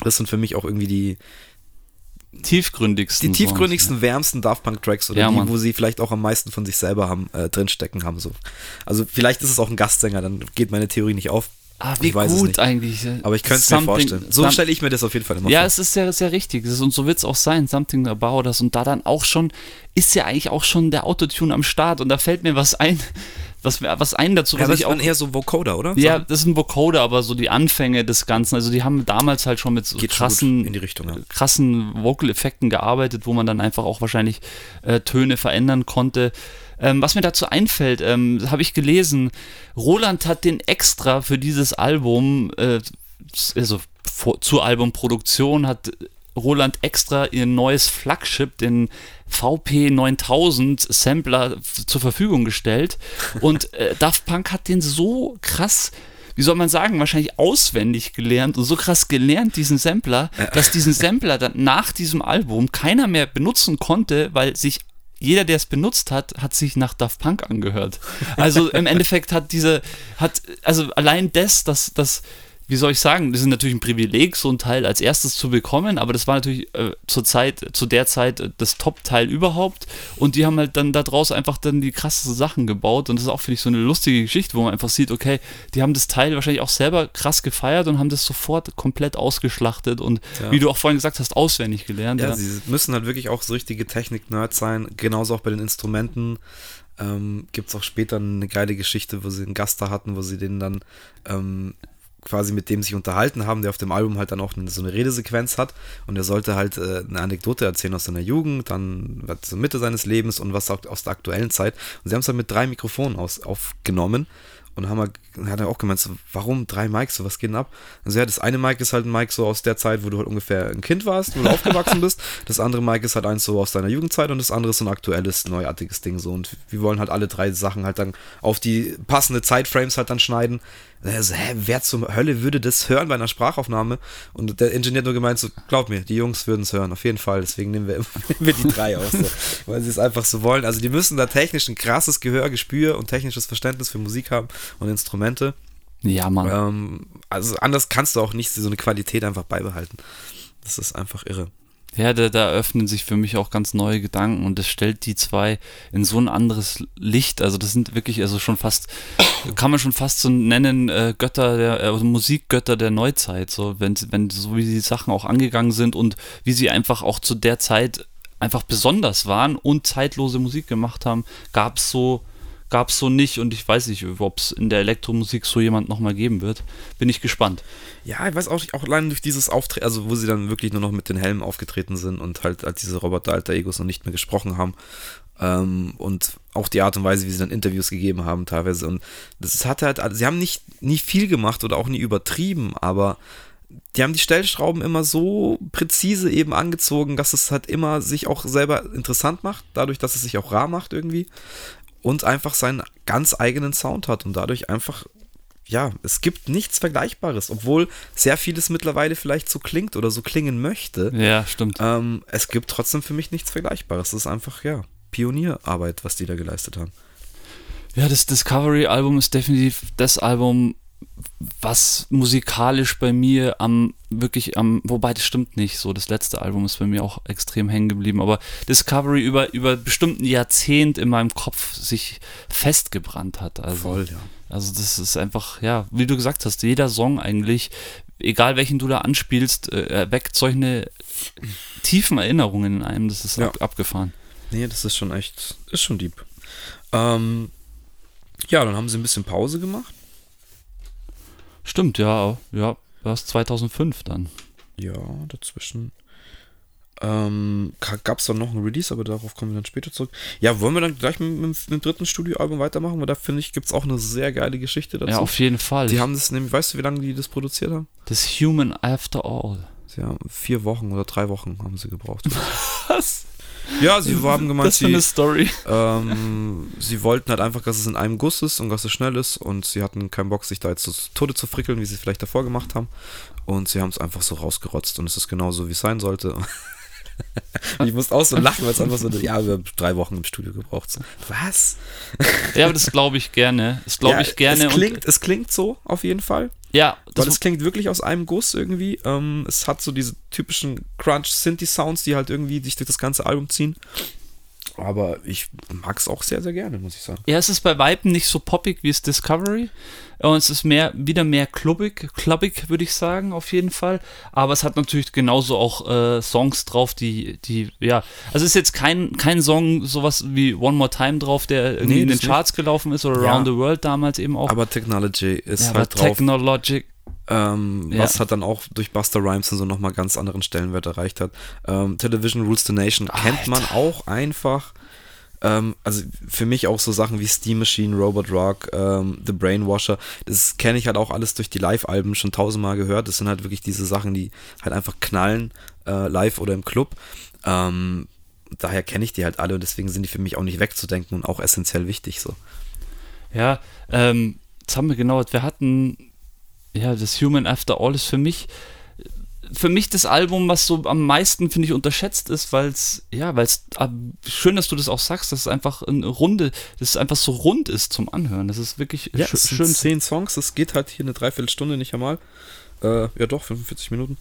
das sind für mich auch irgendwie die, tiefgründigsten. Die tiefgründigsten, Songs, wärmsten Daft Punk Tracks oder ja, die, wo sie vielleicht auch am meisten von sich selber haben, äh, drinstecken haben. So. Also vielleicht ist es auch ein Gastsänger, dann geht meine Theorie nicht auf. Ah, wie gut eigentlich. Aber ich könnte es mir vorstellen. So stelle ich mir das auf jeden Fall immer ja, vor. Ja, es ist sehr, sehr richtig. und so wird es auch sein. Something about us. Und da dann auch schon, ist ja eigentlich auch schon der Autotune am Start. Und da fällt mir was ein, was, was einen dazu. Ja, was ich auch eher so Vocoder, oder? Ja, das ist ein Vocoder, aber so die Anfänge des Ganzen. Also die haben damals halt schon mit so krassen, Richtung, ja. krassen Vocal-Effekten gearbeitet, wo man dann einfach auch wahrscheinlich äh, Töne verändern konnte. Ähm, was mir dazu einfällt, ähm, habe ich gelesen, Roland hat den extra für dieses Album, äh, also vor, zur Albumproduktion, hat Roland extra ihr neues Flagship, den VP 9000 Sampler zur Verfügung gestellt. Und äh, Daft Punk hat den so krass wie soll man sagen, wahrscheinlich auswendig gelernt und so krass gelernt, diesen Sampler, dass diesen Sampler dann nach diesem Album keiner mehr benutzen konnte, weil sich jeder, der es benutzt hat, hat sich nach Daft Punk angehört. Also im Endeffekt hat diese, hat, also allein das, dass, dass wie soll ich sagen, das ist natürlich ein Privileg, so ein Teil als erstes zu bekommen, aber das war natürlich äh, zur Zeit, zu der Zeit äh, das Top-Teil überhaupt und die haben halt dann daraus einfach dann die krassesten Sachen gebaut und das ist auch, finde ich, so eine lustige Geschichte, wo man einfach sieht, okay, die haben das Teil wahrscheinlich auch selber krass gefeiert und haben das sofort komplett ausgeschlachtet und ja. wie du auch vorhin gesagt hast, auswendig gelernt. Ja, ja. sie müssen halt wirklich auch so richtige Technik-Nerds sein, genauso auch bei den Instrumenten. Ähm, Gibt es auch später eine geile Geschichte, wo sie einen Gast da hatten, wo sie den dann ähm, quasi mit dem sich unterhalten haben, der auf dem Album halt dann auch so eine Redesequenz hat und er sollte halt äh, eine Anekdote erzählen aus seiner Jugend, dann zur Mitte seines Lebens und was auch aus der aktuellen Zeit. Und sie haben es dann mit drei Mikrofonen aus, aufgenommen und haben halt, hat er auch gemeint, so, warum drei Mics, so was geht denn ab? Also ja, das eine Mic ist halt ein Mic so aus der Zeit, wo du halt ungefähr ein Kind warst, wo du aufgewachsen bist. Das andere Mic ist halt eins so aus deiner Jugendzeit und das andere ist so ein aktuelles, neuartiges Ding so. Und wir wollen halt alle drei Sachen halt dann auf die passende Zeitframes halt dann schneiden. Also, hä, wer zur Hölle würde das hören bei einer Sprachaufnahme? Und der Ingenieur hat nur gemeint, so, glaub mir, die Jungs würden es hören, auf jeden Fall. Deswegen nehmen wir, nehmen wir die drei aus, so, weil sie es einfach so wollen. Also die müssen da technisch ein krasses Gehör, Gespür und technisches Verständnis für Musik haben und Instrumente. Ja, Mann. Ähm, also anders kannst du auch nicht so eine Qualität einfach beibehalten. Das ist einfach irre. Ja, da, da öffnen sich für mich auch ganz neue Gedanken und das stellt die zwei in so ein anderes Licht. Also das sind wirklich also schon fast, kann man schon fast so nennen, äh, Götter der, äh, also Musikgötter der Neuzeit. So, wenn, wenn so wie die Sachen auch angegangen sind und wie sie einfach auch zu der Zeit einfach besonders waren und zeitlose Musik gemacht haben, gab es so gab es so nicht und ich weiß nicht, ob es in der Elektromusik so jemand nochmal geben wird. Bin ich gespannt. Ja, ich weiß auch auch allein durch dieses Auftreten, also wo sie dann wirklich nur noch mit den Helmen aufgetreten sind und halt als diese Roboter-Alter-Egos noch nicht mehr gesprochen haben. Ähm, und auch die Art und Weise, wie sie dann Interviews gegeben haben teilweise. Und das hat halt, also sie haben nicht nie viel gemacht oder auch nie übertrieben, aber die haben die Stellschrauben immer so präzise eben angezogen, dass es halt immer sich auch selber interessant macht, dadurch, dass es sich auch rar macht irgendwie und einfach seinen ganz eigenen Sound hat und dadurch einfach, ja, es gibt nichts Vergleichbares, obwohl sehr vieles mittlerweile vielleicht so klingt oder so klingen möchte. Ja, stimmt. Ähm, es gibt trotzdem für mich nichts Vergleichbares. Es ist einfach, ja, Pionierarbeit, was die da geleistet haben. Ja, das Discovery-Album ist definitiv das Album, was musikalisch bei mir am wirklich am, wobei das stimmt nicht so, das letzte Album ist bei mir auch extrem hängen geblieben, aber Discovery über, über bestimmten Jahrzehnt in meinem Kopf sich festgebrannt hat. Also, Voll, ja. Also das ist einfach, ja, wie du gesagt hast, jeder Song eigentlich, egal welchen du da anspielst, äh, erweckt solche tiefen Erinnerungen in einem, das ist ja. ab, abgefahren. Nee, das ist schon echt, ist schon deep. Ähm, ja, dann haben sie ein bisschen Pause gemacht Stimmt, ja, ja, das 2005 dann. Ja, dazwischen. Ähm, Gab es dann noch ein Release, aber darauf kommen wir dann später zurück. Ja, wollen wir dann gleich mit, mit, mit dem dritten Studioalbum weitermachen? Weil da finde ich, gibt es auch eine sehr geile Geschichte dazu. Ja, auf jeden Fall. Die haben das nämlich, weißt du, wie lange die das produziert haben? Das Human After All. Ja, vier Wochen oder drei Wochen haben sie gebraucht. Was? Ja, sie haben gemeint, das ist eine Story. Ähm, sie wollten halt einfach, dass es in einem Guss ist und dass es schnell ist und sie hatten keinen Bock, sich da jetzt zu Tode zu frickeln, wie sie es vielleicht davor gemacht haben. Und sie haben es einfach so rausgerotzt und es ist genauso, wie es sein sollte. ich musste auch so lachen, weil es einfach so, ja, wir haben drei Wochen im Studio gebraucht. Was? ja, aber das glaube ich gerne. Das glaube ja, ich gerne. Es klingt, es klingt so, auf jeden Fall. Ja, das weil es klingt wirklich aus einem Guss irgendwie. Ähm, es hat so diese typischen Crunch-Synthi-Sounds, die halt irgendwie sich durch das ganze Album ziehen. Aber ich mag es auch sehr, sehr gerne, muss ich sagen. Ja, es ist bei Weitem nicht so poppig wie es Discovery. Und es ist mehr, wieder mehr clubbig, clubbig, würde ich sagen, auf jeden Fall. Aber es hat natürlich genauso auch äh, Songs drauf, die, die, ja. Also es ist jetzt kein, kein Song, sowas wie One More Time drauf, der irgendwie nee, in den Charts nicht. gelaufen ist oder ja. Around the World damals eben auch. Aber Technology ist ja, halt drauf. Technologic, ähm, ja. was halt dann auch durch Buster Rhymes und so nochmal ganz anderen Stellenwert erreicht hat. Ähm, Television Rules the Nation Alter. kennt man auch einfach. Ähm, also für mich auch so Sachen wie Steam Machine, Robot Rock, ähm, The Brainwasher, das kenne ich halt auch alles durch die Live-Alben schon tausendmal gehört. Das sind halt wirklich diese Sachen, die halt einfach knallen, äh, live oder im Club. Ähm, daher kenne ich die halt alle und deswegen sind die für mich auch nicht wegzudenken und auch essentiell wichtig so. Ja, ähm, jetzt haben wir genau, wir hatten ja, das Human After All ist für mich für mich das Album, was so am meisten, finde ich, unterschätzt ist, weil es, ja, weil es, ah, schön, dass du das auch sagst, dass es einfach eine Runde, dass es einfach so rund ist zum Anhören. Das ist wirklich ja, sch schön. Zehn Songs, es geht halt hier eine Dreiviertelstunde nicht einmal. Äh, ja doch, 45 Minuten.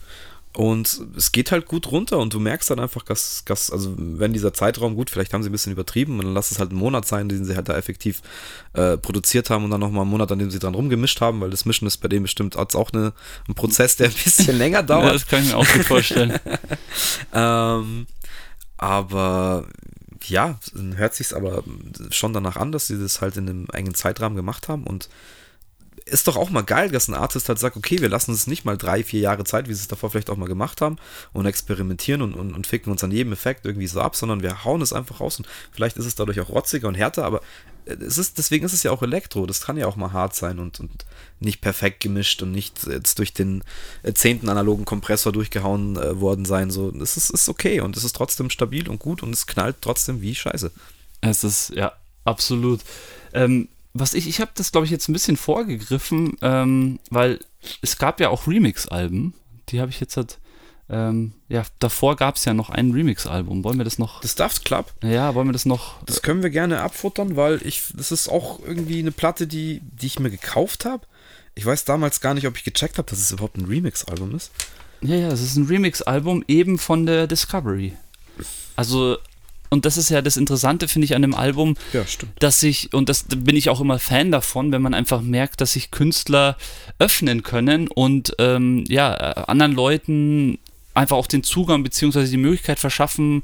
Und es geht halt gut runter und du merkst dann einfach, dass, dass, also wenn dieser Zeitraum gut, vielleicht haben sie ein bisschen übertrieben und dann lass es halt einen Monat sein, den sie halt da effektiv äh, produziert haben und dann nochmal einen Monat, an dem sie dran rumgemischt haben, weil das Mischen ist bei dem bestimmt auch eine, ein Prozess, der ein bisschen länger dauert. ja, das kann ich mir auch gut vorstellen. ähm, aber ja, hört sich's aber schon danach an, dass sie das halt in einem engen Zeitrahmen gemacht haben und ist doch auch mal geil, dass ein Artist halt sagt, okay, wir lassen uns nicht mal drei, vier Jahre Zeit, wie sie es davor vielleicht auch mal gemacht haben, und experimentieren und, und, und ficken uns an jedem Effekt irgendwie so ab, sondern wir hauen es einfach raus und vielleicht ist es dadurch auch rotziger und härter, aber es ist, deswegen ist es ja auch Elektro, das kann ja auch mal hart sein und, und nicht perfekt gemischt und nicht jetzt durch den zehnten analogen Kompressor durchgehauen äh, worden sein. So, es ist, ist okay und es ist trotzdem stabil und gut und es knallt trotzdem wie Scheiße. Es ist, ja, absolut. Ähm, was ich, ich habe das, glaube ich, jetzt ein bisschen vorgegriffen, ähm, weil es gab ja auch Remix-Alben. Die habe ich jetzt halt, ähm, ja, davor gab es ja noch ein Remix-Album. Wollen wir das noch? Das Daft Club? Ja, wollen wir das noch? Das können wir gerne abfuttern, weil ich, das ist auch irgendwie eine Platte, die, die ich mir gekauft habe. Ich weiß damals gar nicht, ob ich gecheckt habe, dass es überhaupt ein Remix-Album ist. Ja, ja, es ist ein Remix-Album eben von der Discovery. Also und das ist ja das Interessante, finde ich, an dem Album, ja, stimmt. dass sich, und das bin ich auch immer Fan davon, wenn man einfach merkt, dass sich Künstler öffnen können und ähm, ja, anderen Leuten einfach auch den Zugang bzw. die Möglichkeit verschaffen,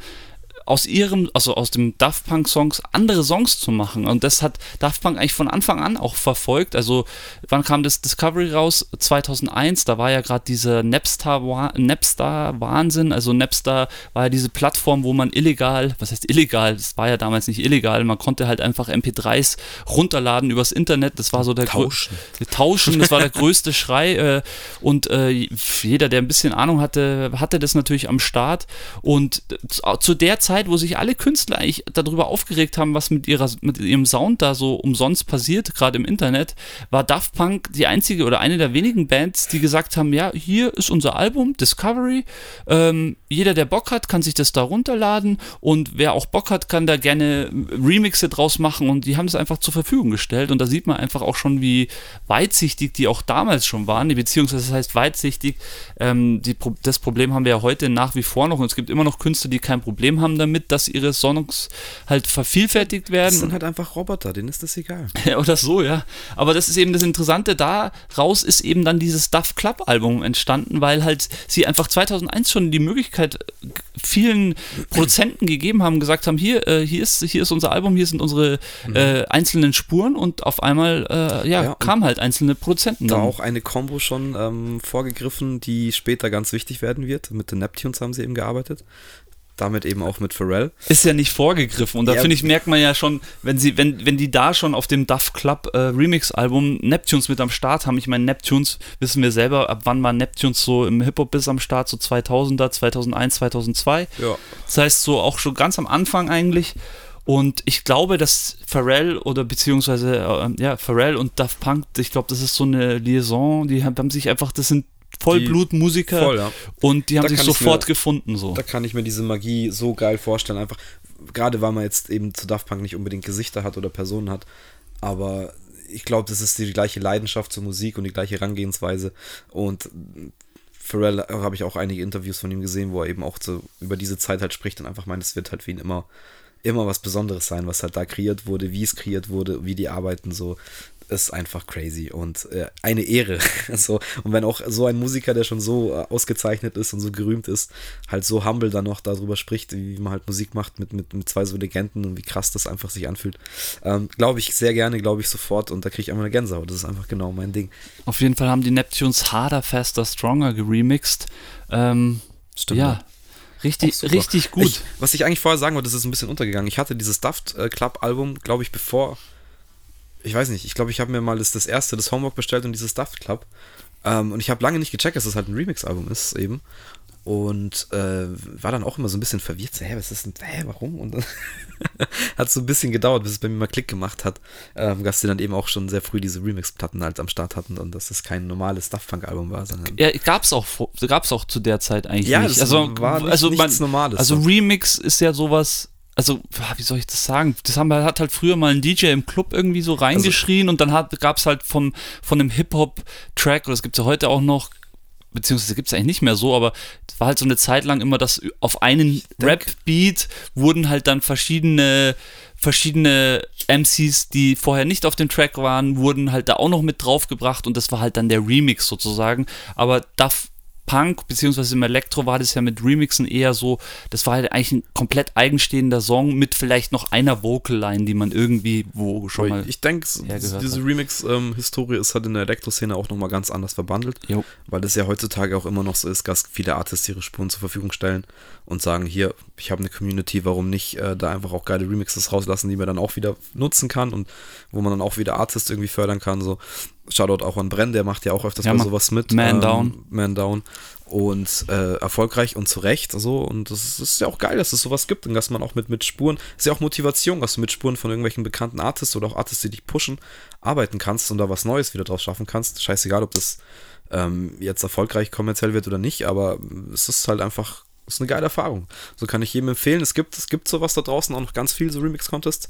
aus ihrem, also aus dem Daft Punk Songs andere Songs zu machen. Und das hat Daft Punk eigentlich von Anfang an auch verfolgt. Also wann kam das Discovery raus? 2001, da war ja gerade dieser Napstar, Napstar Wahnsinn. Also Napstar war ja diese Plattform, wo man illegal, was heißt illegal? Das war ja damals nicht illegal. Man konnte halt einfach MP3s runterladen übers Internet. Das war so der Tauschen. Tauschen, das war der größte Schrei. Äh, und äh, jeder, der ein bisschen Ahnung hatte, hatte das natürlich am Start. Und zu der Zeit Zeit, wo sich alle Künstler eigentlich darüber aufgeregt haben, was mit, ihrer, mit ihrem Sound da so umsonst passiert, gerade im Internet, war Daft Punk die einzige oder eine der wenigen Bands, die gesagt haben, ja, hier ist unser Album, Discovery. Ähm, jeder, der Bock hat, kann sich das da runterladen und wer auch Bock hat, kann da gerne Remixe draus machen und die haben es einfach zur Verfügung gestellt und da sieht man einfach auch schon, wie weitsichtig die auch damals schon waren, beziehungsweise das heißt weitsichtig, ähm, die, das Problem haben wir ja heute nach wie vor noch und es gibt immer noch Künstler, die kein Problem haben damit, dass ihre Songs halt vervielfältigt werden. Das sind halt einfach Roboter, denen ist das egal. Oder so, ja. Aber das ist eben das Interessante. Daraus ist eben dann dieses Duff Club Album entstanden, weil halt sie einfach 2001 schon die Möglichkeit Möglichkeit vielen Produzenten gegeben haben, gesagt haben, hier, äh, hier, ist, hier ist unser Album, hier sind unsere mhm. äh, einzelnen Spuren und auf einmal äh, ja, ja kamen halt einzelne Produzenten. Da dann. auch eine Combo schon ähm, vorgegriffen, die später ganz wichtig werden wird. Mit den Neptunes haben sie eben gearbeitet damit eben auch mit Pharrell. Ist ja nicht vorgegriffen und da ja. finde ich, merkt man ja schon, wenn sie, wenn, wenn die da schon auf dem Duff Club äh, Remix-Album Neptunes mit am Start haben, ich meine, Neptunes wissen wir selber, ab wann war Neptunes so im Hip-Hop bis am Start, so 2000er, 2001, 2002. Ja. Das heißt, so auch schon ganz am Anfang eigentlich. Und ich glaube, dass Pharrell oder beziehungsweise, äh, ja, Pharrell und Daft Punk, ich glaube, das ist so eine Liaison, die haben sich einfach, das sind Vollblutmusiker voll, ja. und die haben da sich sofort mir, gefunden. So. Da kann ich mir diese Magie so geil vorstellen. Einfach, gerade weil man jetzt eben zu Daft Punk nicht unbedingt Gesichter hat oder Personen hat, aber ich glaube, das ist die gleiche Leidenschaft zur Musik und die gleiche Herangehensweise. Und Pharrell äh, habe ich auch einige Interviews von ihm gesehen, wo er eben auch so über diese Zeit halt spricht und einfach meint, es wird halt wie ihn immer immer was Besonderes sein, was halt da kreiert wurde, wie es kreiert wurde, wie die arbeiten so ist einfach crazy und äh, eine Ehre. so, und wenn auch so ein Musiker, der schon so äh, ausgezeichnet ist und so gerühmt ist, halt so humble dann noch darüber spricht, wie man halt Musik macht mit, mit, mit zwei so Legenden und wie krass das einfach sich anfühlt. Ähm, glaube ich sehr gerne, glaube ich sofort und da kriege ich einfach eine Gänsehaut. Das ist einfach genau mein Ding. Auf jeden Fall haben die Neptunes Harder, Faster, Stronger geremixed. Ähm, Stimmt. Ja. Richtig, richtig gut. Ich, was ich eigentlich vorher sagen wollte, das ist ein bisschen untergegangen. Ich hatte dieses Daft äh, Club Album, glaube ich, bevor ich weiß nicht, ich glaube, ich habe mir mal das, das erste, das Homework bestellt und dieses Daft Club. Ähm, und ich habe lange nicht gecheckt, dass das halt ein Remix-Album ist, eben. Und äh, war dann auch immer so ein bisschen verwirrt, so, hä, was ist denn, hä, warum? Und hat so ein bisschen gedauert, bis es bei mir mal Klick gemacht hat, ähm, dass sie dann eben auch schon sehr früh diese Remix-Platten halt am Start hatten und dass es kein normales Daft Punk-Album war, sondern. Ja, gab's auch, gab's auch zu der Zeit eigentlich ja, nicht. Also, war nicht, also nichts man, Normales. Also Remix ist ja sowas, also, wie soll ich das sagen? Das haben, hat halt früher mal ein DJ im Club irgendwie so reingeschrien also, und dann gab es halt vom, von einem Hip-Hop-Track, oder das gibt es ja heute auch noch, beziehungsweise gibt es eigentlich nicht mehr so, aber es war halt so eine Zeit lang immer, dass auf einen Rap-Beat wurden halt dann verschiedene, verschiedene MCs, die vorher nicht auf dem Track waren, wurden halt da auch noch mit draufgebracht und das war halt dann der Remix sozusagen. Aber da Punk, beziehungsweise im Elektro war das ja mit Remixen eher so, das war halt eigentlich ein komplett eigenstehender Song mit vielleicht noch einer Vocal-Line, die man irgendwie wo schon mal. Ich denke, diese Remix-Historie ähm, ist halt in der Elektro-Szene auch nochmal ganz anders verbandelt, jo. weil das ja heutzutage auch immer noch so ist, dass viele Artists ihre Spuren zur Verfügung stellen und sagen, hier, ich habe eine Community, warum nicht äh, da einfach auch geile Remixes rauslassen, die man dann auch wieder nutzen kann und wo man dann auch wieder Artists irgendwie fördern kann. So. Shoutout auch an Brenn, der macht ja auch öfters ja, mal sowas mit. Man ähm, Down. Man Down. Und äh, erfolgreich und zu Recht. So. Und das ist ja auch geil, dass es sowas gibt und dass man auch mit, mit Spuren, ist ja auch Motivation, dass du mit Spuren von irgendwelchen bekannten Artists oder auch Artists, die dich pushen, arbeiten kannst und da was Neues wieder draus schaffen kannst. Scheißegal, ob das ähm, jetzt erfolgreich kommerziell wird oder nicht, aber es ist halt einfach das ist eine geile Erfahrung. So kann ich jedem empfehlen. Es gibt, es gibt sowas da draußen, auch noch ganz viel so Remix-Contests.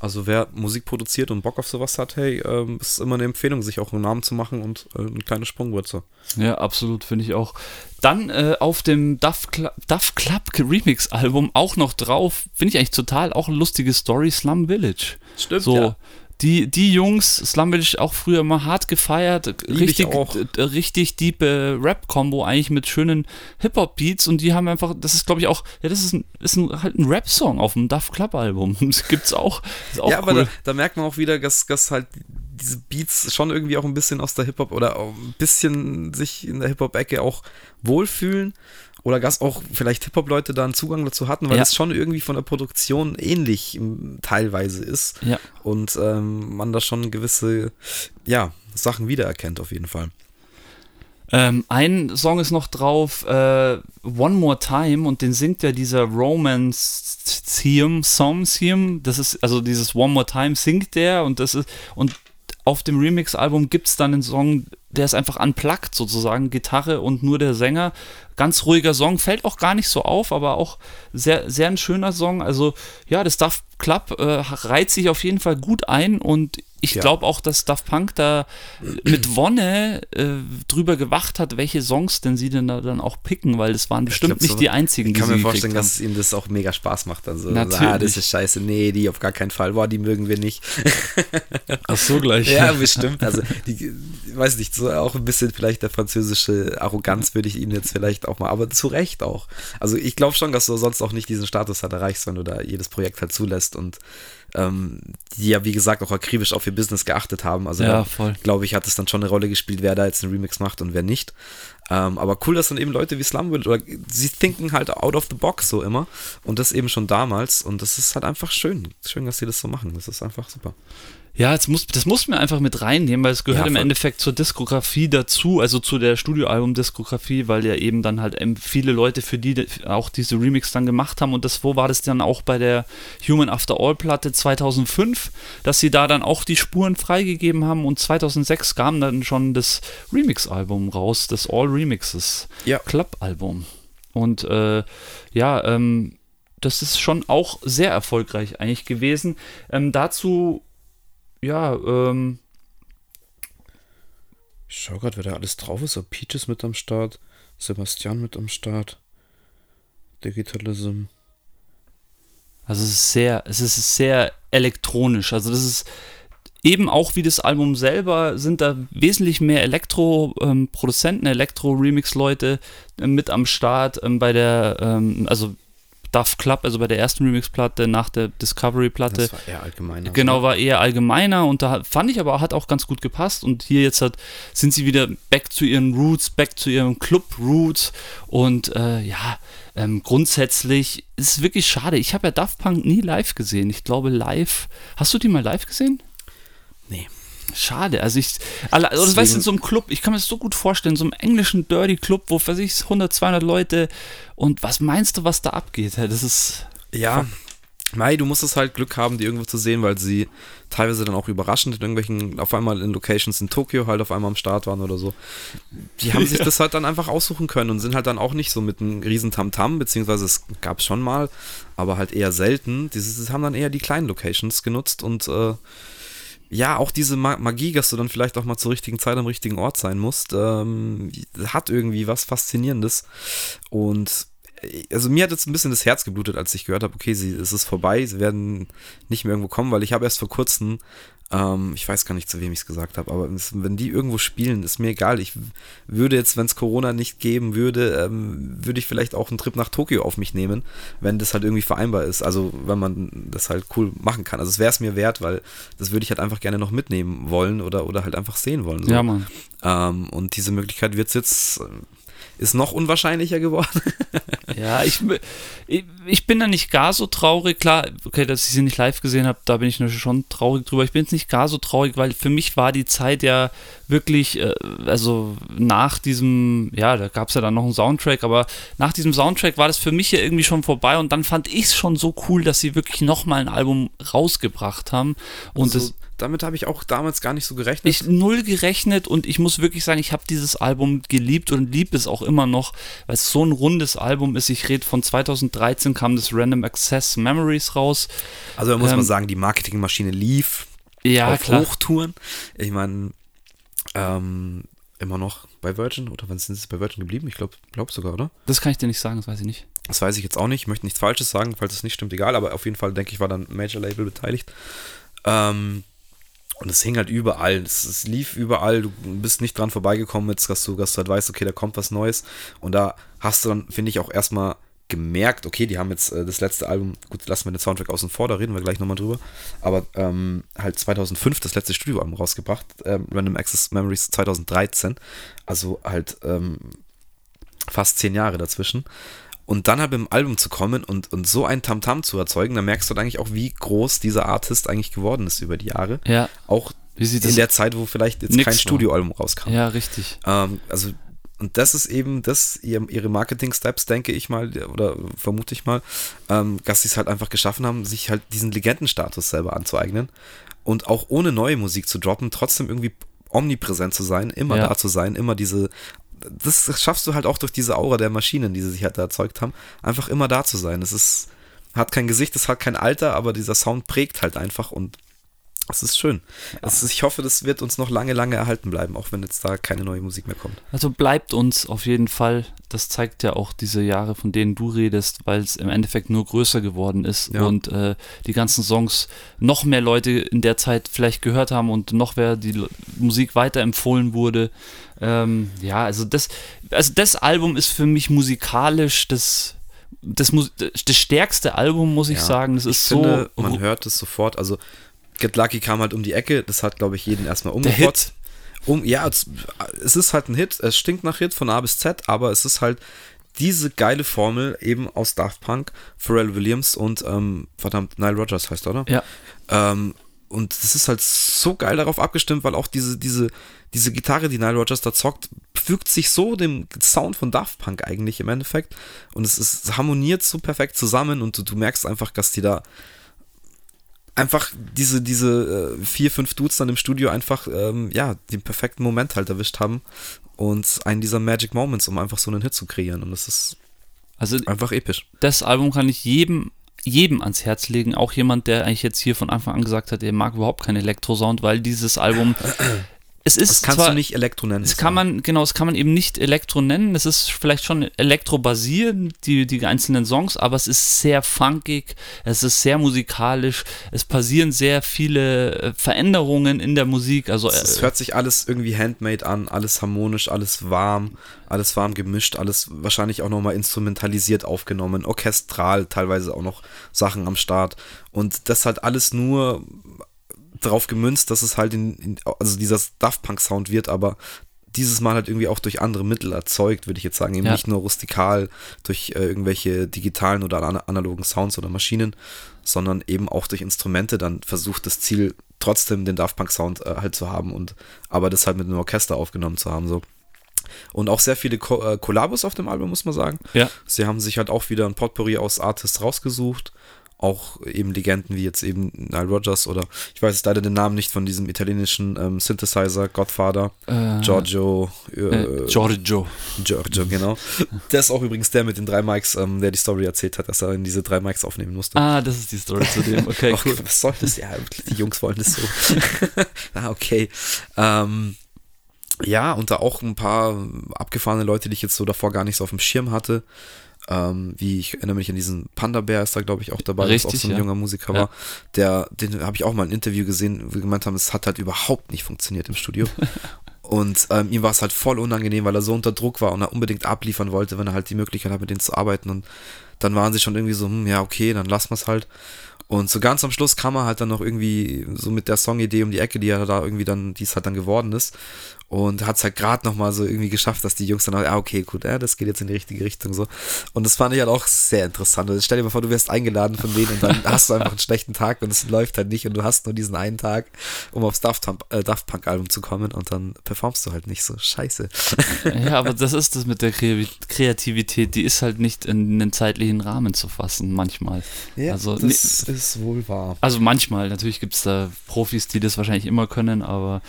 Also wer Musik produziert und Bock auf sowas hat, hey, ähm, ist immer eine Empfehlung, sich auch einen Namen zu machen und äh, eine kleine Sprungwurzel. Ja, absolut, finde ich auch. Dann äh, auf dem Duff, Cl Duff Club Remix-Album auch noch drauf, finde ich eigentlich total auch eine lustige Story, Slum Village. Stimmt, so, ja die, die Jungs, Slum ich auch früher immer hart gefeiert, richtig, richtig diepe Rap-Kombo eigentlich mit schönen Hip-Hop-Beats und die haben einfach, das ist glaube ich auch, ja, das ist, ein, ist ein, halt ein Rap-Song auf dem Duff Club-Album. Das gibt's auch. auch ja, cool. aber da, da, merkt man auch wieder, dass, dass halt diese Beats schon irgendwie auch ein bisschen aus der Hip-Hop oder ein bisschen sich in der Hip-Hop-Ecke auch wohlfühlen oder dass auch vielleicht Hip-Hop-Leute da einen Zugang dazu hatten, weil ja. es schon irgendwie von der Produktion ähnlich teilweise ist ja. und ähm, man da schon gewisse ja, Sachen wiedererkennt auf jeden Fall. Ähm, ein Song ist noch drauf, äh, One More Time, und den singt ja dieser Romance-Theme, Song-Theme. Das ist, also dieses One More Time singt der und das ist, und auf dem Remix-Album gibt es dann einen Song, der ist einfach unplugged sozusagen, Gitarre und nur der Sänger. Ganz ruhiger Song, fällt auch gar nicht so auf, aber auch sehr, sehr ein schöner Song. Also ja, das Duff Club äh, reiht sich auf jeden Fall gut ein und ich ja. glaube auch, dass Daft Punk da mit Wonne äh, drüber gewacht hat, welche Songs denn sie denn da dann auch picken, weil das waren bestimmt glaub, nicht so, die einzigen, die Ich kann mir vorstellen, dass ihnen das auch mega Spaß macht. Also, Natürlich. ah, das ist scheiße, nee, die auf gar keinen Fall, boah, die mögen wir nicht. Ach so, gleich. ja, bestimmt. Also, die, weiß nicht, so auch ein bisschen vielleicht der französische Arroganz würde ich ihnen jetzt vielleicht auch mal, aber zu Recht auch. Also, ich glaube schon, dass du sonst auch nicht diesen Status halt erreichst, wenn du da jedes Projekt halt zulässt und ähm, die ja, wie gesagt, auch akribisch auf ihr Business geachtet haben. Also, ja, glaube ich, hat es dann schon eine Rolle gespielt, wer da jetzt einen Remix macht und wer nicht. Ähm, aber cool, dass dann eben Leute wie Slumwood oder sie thinken halt out of the box so immer und das eben schon damals und das ist halt einfach schön. Schön, dass sie das so machen. Das ist einfach super. Ja, das muss, das muss man einfach mit reinnehmen, weil es gehört ja, im Endeffekt zur Diskografie dazu, also zu der Studioalbum-Diskografie, weil ja eben dann halt viele Leute für die auch diese Remix dann gemacht haben und das, wo war das dann auch bei der Human After All Platte 2005, dass sie da dann auch die Spuren freigegeben haben und 2006 kam dann schon das Remix-Album raus, das All Remixes ja. Club-Album. Und äh, ja, ähm, das ist schon auch sehr erfolgreich eigentlich gewesen. Ähm, dazu ja, ähm. Ich schau gerade, wer da alles drauf ist. So Peaches mit am Start, Sebastian mit am Start, Digitalism. Also es ist sehr, es ist sehr elektronisch. Also das ist eben auch wie das Album selber sind da wesentlich mehr Elektro-Produzenten, ähm, Elektro-Remix-Leute äh, mit am Start ähm, bei der, ähm, also Duff Club, also bei der ersten Remix-Platte nach der Discovery-Platte. Das war eher allgemeiner. Genau, war eher allgemeiner und da fand ich aber, hat auch ganz gut gepasst und hier jetzt hat, sind sie wieder back zu ihren Roots, back zu ihren Club-Roots und äh, ja, ähm, grundsätzlich ist es wirklich schade. Ich habe ja Daft Punk nie live gesehen. Ich glaube live, hast du die mal live gesehen? Schade, also ich, alle, also das weißt du, in so einem Club, ich kann mir das so gut vorstellen, so einem englischen Dirty Club, wo für sich 100, 200 Leute und was meinst du, was da abgeht? Das ist. Ja, Mai, du musst es halt Glück haben, die irgendwo zu sehen, weil sie teilweise dann auch überraschend in irgendwelchen, auf einmal in Locations in Tokio halt auf einmal am Start waren oder so. Die haben sich das halt dann einfach aussuchen können und sind halt dann auch nicht so mit einem riesen Tamtam, beziehungsweise es gab es schon mal, aber halt eher selten. Die, die haben dann eher die kleinen Locations genutzt und äh, ja, auch diese Magie, dass du dann vielleicht auch mal zur richtigen Zeit am richtigen Ort sein musst, ähm, hat irgendwie was Faszinierendes. Und äh, also mir hat jetzt ein bisschen das Herz geblutet, als ich gehört habe, okay, sie, es ist vorbei, sie werden nicht mehr irgendwo kommen, weil ich habe erst vor kurzem ähm, ich weiß gar nicht, zu wem ich es gesagt habe, aber wenn die irgendwo spielen, ist mir egal. Ich würde jetzt, wenn es Corona nicht geben würde, ähm, würde ich vielleicht auch einen Trip nach Tokio auf mich nehmen, wenn das halt irgendwie vereinbar ist. Also wenn man das halt cool machen kann. Also es wäre es mir wert, weil das würde ich halt einfach gerne noch mitnehmen wollen oder, oder halt einfach sehen wollen. So. Ja, Mann. Ähm, und diese Möglichkeit wird es jetzt ist noch unwahrscheinlicher geworden. ja, ich, ich bin da nicht gar so traurig. Klar, okay, dass ich sie nicht live gesehen habe, da bin ich schon traurig drüber. Ich bin jetzt nicht gar so traurig, weil für mich war die Zeit ja wirklich, äh, also nach diesem, ja, da gab es ja dann noch einen Soundtrack, aber nach diesem Soundtrack war das für mich ja irgendwie schon vorbei und dann fand ich es schon so cool, dass sie wirklich nochmal ein Album rausgebracht haben. Und also, das damit habe ich auch damals gar nicht so gerechnet. Ich null gerechnet und ich muss wirklich sagen, ich habe dieses Album geliebt und liebe es auch immer noch, weil es so ein rundes Album ist. Ich rede von 2013 kam das Random Access Memories raus. Also da muss ähm, man sagen, die Marketingmaschine lief ja, auf klar. Hochtouren. Ich meine, ähm, immer noch bei Virgin oder wann sind sie bei Virgin geblieben? Ich glaube glaub sogar, oder? Das kann ich dir nicht sagen, das weiß ich nicht. Das weiß ich jetzt auch nicht. Ich möchte nichts Falsches sagen, falls es nicht stimmt, egal. Aber auf jeden Fall, denke ich, war dann Major Label beteiligt. Ähm, und es hing halt überall, es, es, lief überall, du bist nicht dran vorbeigekommen, jetzt, dass du, dass du halt weißt, okay, da kommt was Neues. Und da hast du dann, finde ich, auch erstmal gemerkt, okay, die haben jetzt äh, das letzte Album, gut, lassen wir den Soundtrack außen vor, da reden wir gleich nochmal drüber, aber ähm, halt 2005 das letzte Studioalbum rausgebracht, ähm, Random Access Memories 2013, also halt ähm, fast zehn Jahre dazwischen. Und dann halt mit dem Album zu kommen und, und so ein Tamtam -Tam zu erzeugen, dann merkst du dann eigentlich auch, wie groß dieser Artist eigentlich geworden ist über die Jahre. Ja. Auch in der Zeit, wo vielleicht jetzt kein Studioalbum rauskam. Ja, richtig. Ähm, also, und das ist eben das, ihre Marketing-Steps, denke ich mal, oder vermute ich mal, ähm, dass sie es halt einfach geschaffen haben, sich halt diesen Legendenstatus selber anzueignen und auch ohne neue Musik zu droppen, trotzdem irgendwie omnipräsent zu sein, immer ja. da zu sein, immer diese das schaffst du halt auch durch diese Aura der Maschinen, die sie sich halt erzeugt haben, einfach immer da zu sein. Es ist, hat kein Gesicht, es hat kein Alter, aber dieser Sound prägt halt einfach und Das ist schön. Das ist, ich hoffe, das wird uns noch lange, lange erhalten bleiben, auch wenn jetzt da keine neue Musik mehr kommt. Also bleibt uns auf jeden Fall. Das zeigt ja auch diese Jahre, von denen du redest, weil es im Endeffekt nur größer geworden ist ja. und äh, die ganzen Songs noch mehr Leute in der Zeit vielleicht gehört haben und noch mehr die Musik weiterempfohlen wurde. Ähm, ja, also das, also das Album ist für mich musikalisch das das, das stärkste Album, muss ich ja, sagen. Das ist ich so. Finde, man hört es sofort. Also Get Lucky kam halt um die Ecke, das hat, glaube ich, jeden erstmal umgebracht. Um, ja, es, es ist halt ein Hit, es stinkt nach Hit von A bis Z, aber es ist halt diese geile Formel eben aus Daft Punk, Pharrell Williams und ähm, verdammt, Nile Rogers heißt, oder? Ja. Ähm, und es ist halt so geil darauf abgestimmt, weil auch diese, diese, diese Gitarre, die Nile Rogers da zockt, fügt sich so dem Sound von Daft Punk eigentlich im Endeffekt. Und es, ist, es harmoniert so perfekt zusammen und du, du merkst einfach, dass die da einfach diese, diese äh, vier, fünf Dudes dann im Studio einfach, ähm, ja, den perfekten Moment halt erwischt haben und einen dieser Magic Moments, um einfach so einen Hit zu kreieren. Und das ist also einfach episch. Das Album kann ich jedem, jedem ans Herz legen, auch jemand, der eigentlich jetzt hier von Anfang an gesagt hat, er mag überhaupt keinen Elektrosound, weil dieses Album es ist das kannst zwar, du nicht Elektro nennen. Das kann man, genau, das kann man eben nicht Elektro nennen. Es ist vielleicht schon elektrobasierend, die, die einzelnen Songs, aber es ist sehr funkig, es ist sehr musikalisch, es passieren sehr viele äh, Veränderungen in der Musik. Also, es, es äh, hört sich alles irgendwie handmade an, alles harmonisch, alles warm, alles warm gemischt, alles wahrscheinlich auch nochmal instrumentalisiert aufgenommen, orchestral, teilweise auch noch Sachen am Start. Und das halt alles nur drauf gemünzt, dass es halt in, in also dieser Daft Punk Sound wird, aber dieses Mal halt irgendwie auch durch andere Mittel erzeugt, würde ich jetzt sagen. Eben ja. nicht nur rustikal durch äh, irgendwelche digitalen oder analogen Sounds oder Maschinen, sondern eben auch durch Instrumente dann versucht das Ziel trotzdem den Daft Punk Sound äh, halt zu haben und aber das halt mit einem Orchester aufgenommen zu haben, so. Und auch sehr viele Co äh, Kollabos auf dem Album, muss man sagen. Ja. Sie haben sich halt auch wieder ein Potpourri aus Artists rausgesucht auch eben Legenden wie jetzt eben Nile Rogers oder ich weiß leider den Namen nicht von diesem italienischen ähm, Synthesizer, Godfather, äh, Giorgio. Äh, äh, Giorgio. Giorgio, genau. der ist auch übrigens der mit den drei Mics, ähm, der die Story erzählt hat, dass er in diese drei Mics aufnehmen musste. Ah, das ist die Story zu dem. Okay, cool. Was soll das? Ja, die Jungs wollen das so. ah, okay. Ähm, ja, und da auch ein paar abgefahrene Leute, die ich jetzt so davor gar nicht so auf dem Schirm hatte. Ähm, wie ich erinnere mich an diesen Panda Bär ist da glaube ich auch dabei, Richtig, auch so ein ja. junger Musiker ja. war. Der, den habe ich auch mal ein Interview gesehen, wo wir gemeint haben, es hat halt überhaupt nicht funktioniert im Studio. Und ähm, ihm war es halt voll unangenehm, weil er so unter Druck war und er unbedingt abliefern wollte, wenn er halt die Möglichkeit hat, mit denen zu arbeiten. Und dann waren sie schon irgendwie so, hm, ja, okay, dann lassen wir es halt. Und so ganz am Schluss kam er halt dann noch irgendwie so mit der Songidee um die Ecke, die er da irgendwie dann, die es halt dann geworden ist und hat es halt gerade nochmal so irgendwie geschafft, dass die Jungs dann, ah, okay, gut, ja, das geht jetzt in die richtige Richtung so. Und das fand ich halt auch sehr interessant. Also stell dir mal vor, du wirst eingeladen von denen und dann hast du einfach einen schlechten Tag und es läuft halt nicht und du hast nur diesen einen Tag, um aufs Daft, äh, Daft Punk Album zu kommen und dann performst du halt nicht so. Scheiße. Ja, aber das ist das mit der Kreativität, die ist halt nicht in einen zeitlichen Rahmen zu fassen, manchmal. Ja, also, das ist wohl wahr. Also manchmal, natürlich gibt es da Profis, die das wahrscheinlich immer können, aber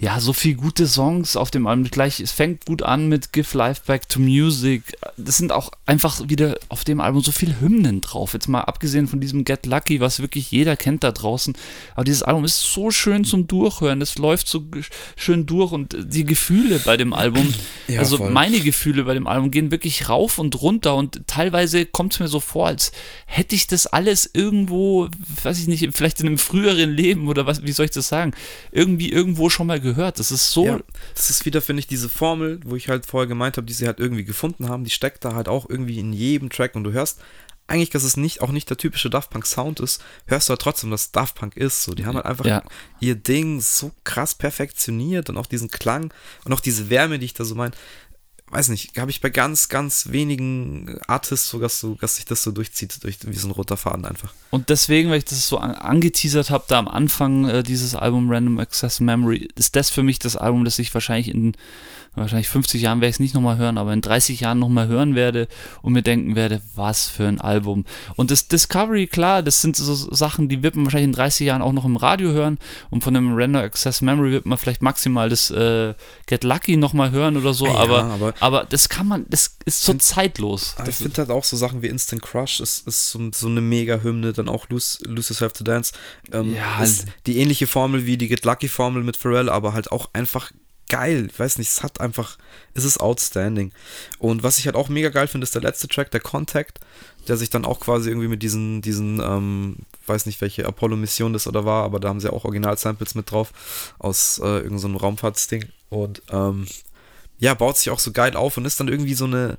ja, so viel gute Songs auf dem Album. Gleich, es fängt gut an mit Give Life Back to Music. Das sind auch einfach wieder auf dem Album so viele Hymnen drauf. Jetzt mal abgesehen von diesem Get Lucky, was wirklich jeder kennt da draußen. Aber dieses Album ist so schön zum Durchhören. Es läuft so schön durch und die Gefühle bei dem Album, ja, also voll. meine Gefühle bei dem Album gehen wirklich rauf und runter und teilweise kommt es mir so vor, als hätte ich das alles irgendwo, weiß ich nicht, vielleicht in einem früheren Leben oder was, wie soll ich das sagen, irgendwie irgendwo schon mal gehört gehört. Das ist so. Ja, das ist wieder, finde ich, diese Formel, wo ich halt vorher gemeint habe, die sie halt irgendwie gefunden haben, die steckt da halt auch irgendwie in jedem Track und du hörst eigentlich, dass es nicht, auch nicht der typische Daft Punk Sound ist, hörst du halt trotzdem, dass Daft Punk ist. So, die haben halt einfach ja. ihr Ding so krass perfektioniert und auch diesen Klang und auch diese Wärme, die ich da so meine weiß nicht, habe ich bei ganz, ganz wenigen Artists so, dass, so, dass sich das so durchzieht, durch, wie so ein roter Faden einfach. Und deswegen, weil ich das so an, angeteasert habe, da am Anfang äh, dieses Album Random Access Memory, ist das für mich das Album, das ich wahrscheinlich in wahrscheinlich 50 Jahren werde ich es nicht nochmal hören, aber in 30 Jahren nochmal hören werde und mir denken werde, was für ein Album. Und das Discovery, klar, das sind so Sachen, die wird man wahrscheinlich in 30 Jahren auch noch im Radio hören und von dem Render Access Memory wird man vielleicht maximal das äh, Get Lucky nochmal hören oder so, ja, aber, aber aber das kann man, das ist so zeitlos. ich finde halt auch so Sachen wie Instant Crush ist, ist so, so eine Mega-Hymne, dann auch Lose, Lose Yourself to Dance. Ähm, ja, ist die ähnliche Formel wie die Get Lucky-Formel mit Pharrell, aber halt auch einfach geil. Ich weiß nicht, es hat einfach, es ist outstanding. Und was ich halt auch mega geil finde, ist der letzte Track, der Contact, der sich dann auch quasi irgendwie mit diesen, diesen, ähm, weiß nicht, welche Apollo-Mission das oder war, aber da haben sie auch Original-Samples mit drauf aus äh, irgendeinem so Raumfahrtsding. Und ähm, ja, baut sich auch so geil auf und ist dann irgendwie so eine,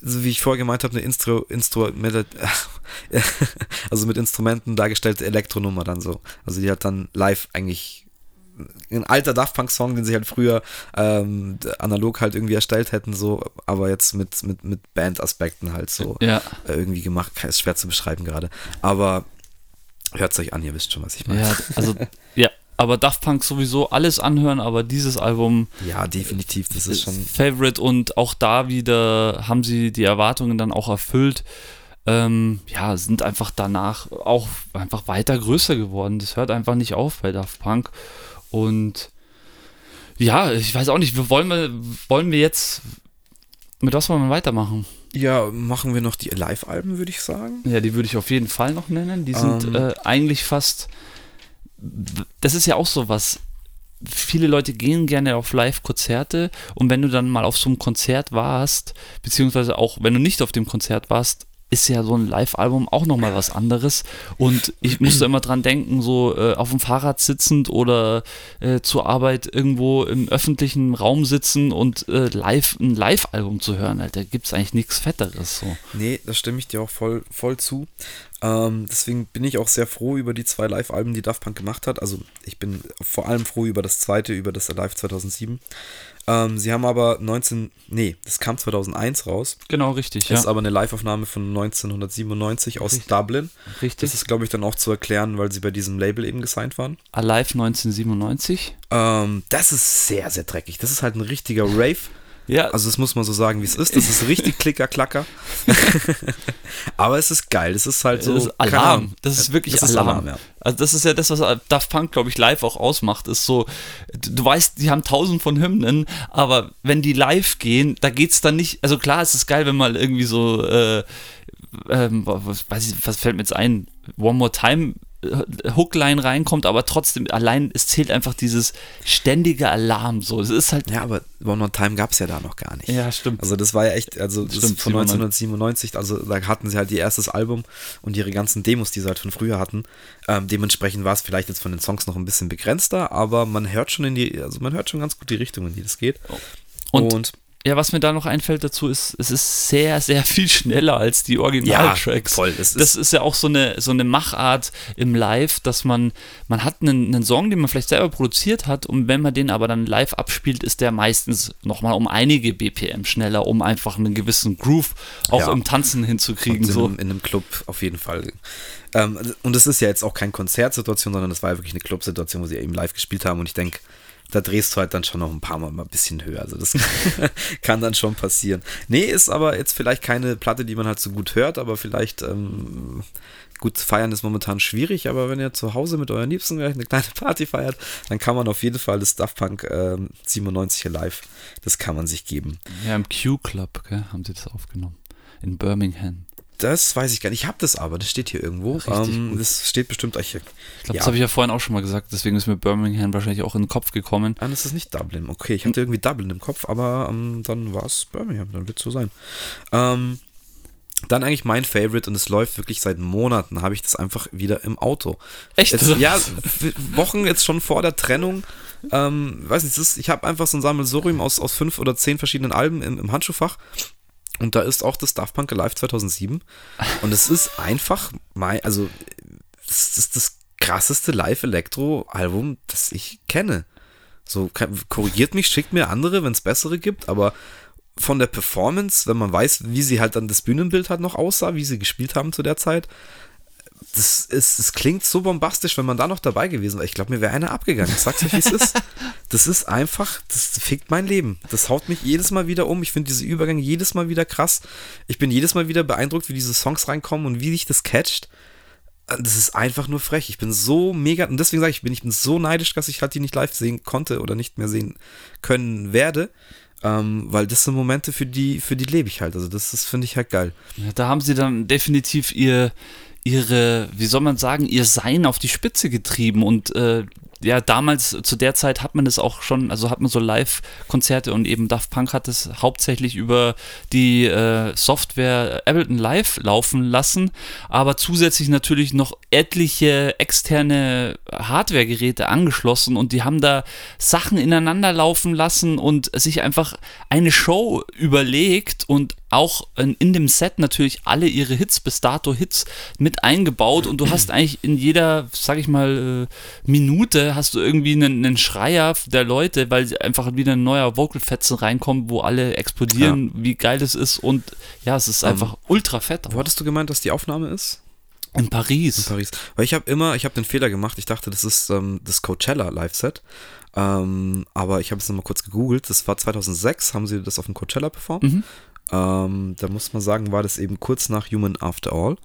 so wie ich vorher gemeint habe, eine Instru, Instru also mit Instrumenten dargestellte Elektronummer dann so. Also die hat dann live eigentlich ein alter Daft Punk Song, den sie halt früher ähm, analog halt irgendwie erstellt hätten, so, aber jetzt mit, mit, mit Band-Aspekten halt so ja. äh, irgendwie gemacht. Ist schwer zu beschreiben gerade. Aber hört es euch an, ihr wisst schon, was ich meine. Ja, also, ja, aber Daft Punk sowieso alles anhören, aber dieses Album. Ja, definitiv, das ist schon. Favorite und auch da wieder haben sie die Erwartungen dann auch erfüllt. Ähm, ja, sind einfach danach auch einfach weiter größer geworden. Das hört einfach nicht auf bei Daft Punk. Und ja, ich weiß auch nicht, wollen wir, wollen wir jetzt, mit was wollen wir weitermachen? Ja, machen wir noch die Live-Alben, würde ich sagen. Ja, die würde ich auf jeden Fall noch nennen. Die sind ähm. äh, eigentlich fast, das ist ja auch so was, viele Leute gehen gerne auf Live-Konzerte und wenn du dann mal auf so einem Konzert warst, beziehungsweise auch wenn du nicht auf dem Konzert warst, ist ja so ein Live-Album auch nochmal was anderes. Und ich musste immer dran denken, so äh, auf dem Fahrrad sitzend oder äh, zur Arbeit irgendwo im öffentlichen Raum sitzen und äh, live ein Live-Album zu hören. Alter, gibt es eigentlich nichts Fetteres. So. Nee, da stimme ich dir auch voll, voll zu. Ähm, deswegen bin ich auch sehr froh über die zwei Live-Alben, die Daft Punk gemacht hat. Also ich bin vor allem froh über das zweite, über das Alive 2007. Ähm, sie haben aber 19, nee, das kam 2001 raus. Genau, richtig. Das ist aber eine Live-Aufnahme von 1997 aus richtig. Dublin. Richtig. Das ist, glaube ich, dann auch zu erklären, weil sie bei diesem Label eben gesigned waren. Alive 1997? Ähm, das ist sehr, sehr dreckig. Das ist halt ein richtiger Rave. Ja. Also das muss man so sagen, wie es ist. Das ist richtig Klicker-Klacker. Aber es ist geil. Es ist halt so. Das ist Alarm. Das ist wirklich das Alarm. Ist Alarm ja. Also das ist ja das, was Daft Punk, glaube ich, live auch ausmacht. Ist so, du weißt, die haben tausend von Hymnen, aber wenn die live gehen, da geht es dann nicht. Also klar, es ist geil, wenn mal irgendwie so äh, ähm, was, weiß ich, was fällt mir jetzt ein? One More Time Hookline reinkommt, aber trotzdem allein, es zählt einfach dieses ständige Alarm so. Es ist halt. Ja, aber One More Time gab es ja da noch gar nicht. Ja, stimmt. Also das war ja echt, also das stimmt, von 1997, also da hatten sie halt ihr erstes Album und ihre ganzen Demos, die sie halt von früher hatten. Ähm, dementsprechend war es vielleicht jetzt von den Songs noch ein bisschen begrenzter, aber man hört schon in die, also man hört schon ganz gut die Richtung, in die das geht. Und, und ja, was mir da noch einfällt dazu ist, es ist sehr, sehr viel schneller als die Originaltracks. Ja, voll. Das ist, das ist ja auch so eine, so eine Machart im Live, dass man, man hat einen, einen Song, den man vielleicht selber produziert hat und wenn man den aber dann live abspielt, ist der meistens nochmal um einige BPM schneller, um einfach einen gewissen Groove auch ja. im Tanzen hinzukriegen. In, so. in einem Club auf jeden Fall. Ähm, und es ist ja jetzt auch keine Konzertsituation, sondern es war ja wirklich eine Clubsituation, wo sie eben live gespielt haben und ich denke, da drehst du halt dann schon noch ein paar Mal ein bisschen höher. Also das kann dann schon passieren. Nee, ist aber jetzt vielleicht keine Platte, die man halt so gut hört, aber vielleicht ähm, gut feiern ist momentan schwierig, aber wenn ihr zu Hause mit euren Liebsten eine kleine Party feiert, dann kann man auf jeden Fall das Daft Punk ähm, 97 live, das kann man sich geben. Ja, im Q-Club haben sie das aufgenommen. In Birmingham. Das weiß ich gar nicht. Ich habe das aber, das steht hier irgendwo. Ähm, das steht bestimmt euch hier. Ich glaube, ja. das habe ich ja vorhin auch schon mal gesagt, deswegen ist mir Birmingham wahrscheinlich auch in den Kopf gekommen. Das ist nicht Dublin. Okay, ich hatte irgendwie Dublin im Kopf, aber ähm, dann war es Birmingham, dann wird es so sein. Ähm, dann eigentlich mein Favorite und es läuft wirklich seit Monaten, habe ich das einfach wieder im Auto. Echt? Jetzt, ja, Wochen jetzt schon vor der Trennung. Ähm, weiß nicht, ist, ich habe einfach so ein Sammelsurium aus, aus fünf oder zehn verschiedenen Alben im, im Handschuhfach und da ist auch das Daft Punk Alive 2007. Und es ist einfach mein, also, das ist das krasseste Live-Elektro-Album, das ich kenne. So, korrigiert mich, schickt mir andere, wenn es bessere gibt, aber von der Performance, wenn man weiß, wie sie halt dann das Bühnenbild halt noch aussah, wie sie gespielt haben zu der Zeit, das, ist, das klingt so bombastisch, wenn man da noch dabei gewesen wäre. Ich glaube, mir wäre einer abgegangen. Ich sag's euch, wie es ist. Das ist einfach, das fickt mein Leben. Das haut mich jedes Mal wieder um. Ich finde diese Übergänge jedes Mal wieder krass. Ich bin jedes Mal wieder beeindruckt, wie diese Songs reinkommen und wie sich das catcht. Das ist einfach nur frech. Ich bin so mega, und deswegen sage ich, bin ich bin so neidisch, dass ich halt die nicht live sehen konnte oder nicht mehr sehen können werde. Ähm, weil das sind Momente, für die, für die lebe ich halt. Also das, das finde ich halt geil. Ja, da haben sie dann definitiv ihr, ihre, wie soll man sagen, ihr Sein auf die Spitze getrieben und äh, ja, damals zu der Zeit hat man es auch schon, also hat man so Live-Konzerte und eben Daft Punk hat es hauptsächlich über die äh, Software Ableton Live laufen lassen, aber zusätzlich natürlich noch etliche externe Hardware-Geräte angeschlossen und die haben da Sachen ineinander laufen lassen und sich einfach eine Show überlegt und auch in dem Set natürlich alle ihre Hits, bis dato Hits mit eingebaut und du hast eigentlich in jeder, sag ich mal, äh, Minute hast du irgendwie einen, einen Schreier der Leute, weil einfach wieder ein neuer Vocalfetzen reinkommt, wo alle explodieren, ja. wie geil das ist und ja, es ist um, einfach ähm, ultra fett. Wo hattest du gemeint, dass die Aufnahme ist? In Paris. In Paris. Weil ich habe immer, ich habe den Fehler gemacht, ich dachte, das ist ähm, das Coachella Live-Set. Ähm, aber ich habe es nochmal kurz gegoogelt. Das war 2006, haben sie das auf dem Coachella performt. Mhm. Ähm, da muss man sagen, war das eben kurz nach Human After All.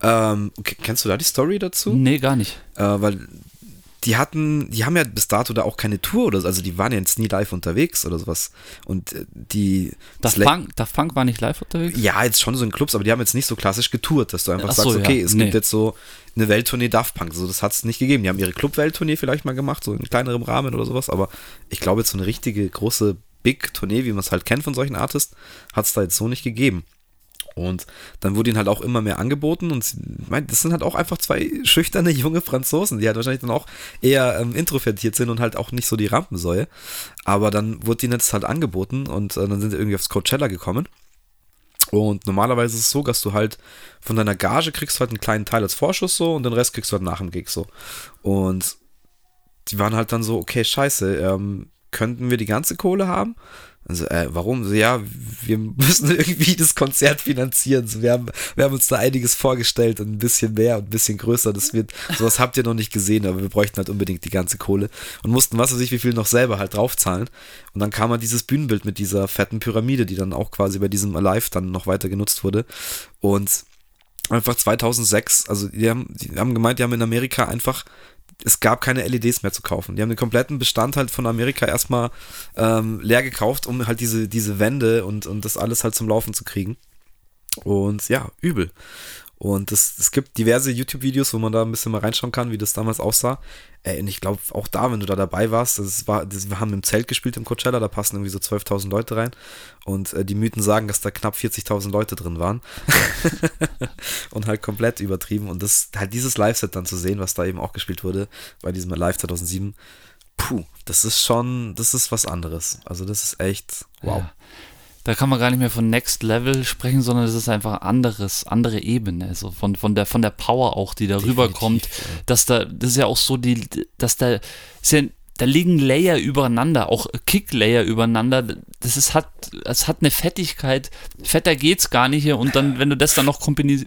Ähm, kennst du da die Story dazu? Nee, gar nicht. Äh, weil die hatten, die haben ja bis dato da auch keine Tour oder so, also die waren ja jetzt nie live unterwegs oder sowas. Und äh, die. Daft Punk, Daft Punk war nicht live unterwegs? Ja, jetzt schon so in Clubs, aber die haben jetzt nicht so klassisch getourt, dass du einfach Ach sagst, so, okay, ja. es nee. gibt jetzt so eine Welttournee Daft Punk. So, das hat es nicht gegeben. Die haben ihre Club-Welttournee vielleicht mal gemacht, so in kleinerem Rahmen oder sowas, aber ich glaube, jetzt so eine richtige große Big-Tournee, wie man es halt kennt von solchen Artists, hat es da jetzt so nicht gegeben. Und dann wurde ihnen halt auch immer mehr angeboten und mein, das sind halt auch einfach zwei schüchterne junge Franzosen, die halt wahrscheinlich dann auch eher ähm, introvertiert sind und halt auch nicht so die Rampensäue. Aber dann wurde ihnen jetzt halt angeboten und äh, dann sind sie irgendwie aufs Coachella gekommen. Und normalerweise ist es so, dass du halt von deiner Gage kriegst halt einen kleinen Teil als Vorschuss so und den Rest kriegst du halt nach dem Gig so. Und die waren halt dann so, okay, scheiße, ähm, könnten wir die ganze Kohle haben? Also, äh, warum? So, ja, wir müssen irgendwie das Konzert finanzieren. So, wir, haben, wir haben uns da einiges vorgestellt und ein bisschen mehr und ein bisschen größer. Das wird, sowas habt ihr noch nicht gesehen, aber wir bräuchten halt unbedingt die ganze Kohle und mussten, was weiß ich, wie viel noch selber halt draufzahlen. Und dann kam halt dieses Bühnenbild mit dieser fetten Pyramide, die dann auch quasi bei diesem Alive dann noch weiter genutzt wurde. Und einfach 2006, also die haben, die haben gemeint, die haben in Amerika einfach es gab keine LEDs mehr zu kaufen. Die haben den kompletten Bestand halt von Amerika erstmal ähm, leer gekauft, um halt diese, diese Wände und, und das alles halt zum Laufen zu kriegen. Und ja, übel. Und es, es gibt diverse YouTube-Videos, wo man da ein bisschen mal reinschauen kann, wie das damals aussah. Äh, und ich glaube, auch da, wenn du da dabei warst, das war, das, wir haben im Zelt gespielt im Coachella, da passen irgendwie so 12.000 Leute rein. Und äh, die Mythen sagen, dass da knapp 40.000 Leute drin waren. und halt komplett übertrieben. Und das halt dieses Live-Set dann zu sehen, was da eben auch gespielt wurde, bei diesem Live 2007, puh, das ist schon, das ist was anderes. Also das ist echt, wow. Ja da kann man gar nicht mehr von Next Level sprechen, sondern es ist einfach anderes, andere Ebene, also von, von der von der Power auch, die da rüberkommt, dass da das ist ja auch so die dass da ist ja da liegen Layer übereinander, auch Kick-Layer übereinander. Das ist, hat, es hat eine Fettigkeit. Fetter geht's gar nicht hier. Und dann, wenn du das dann noch kombinierst,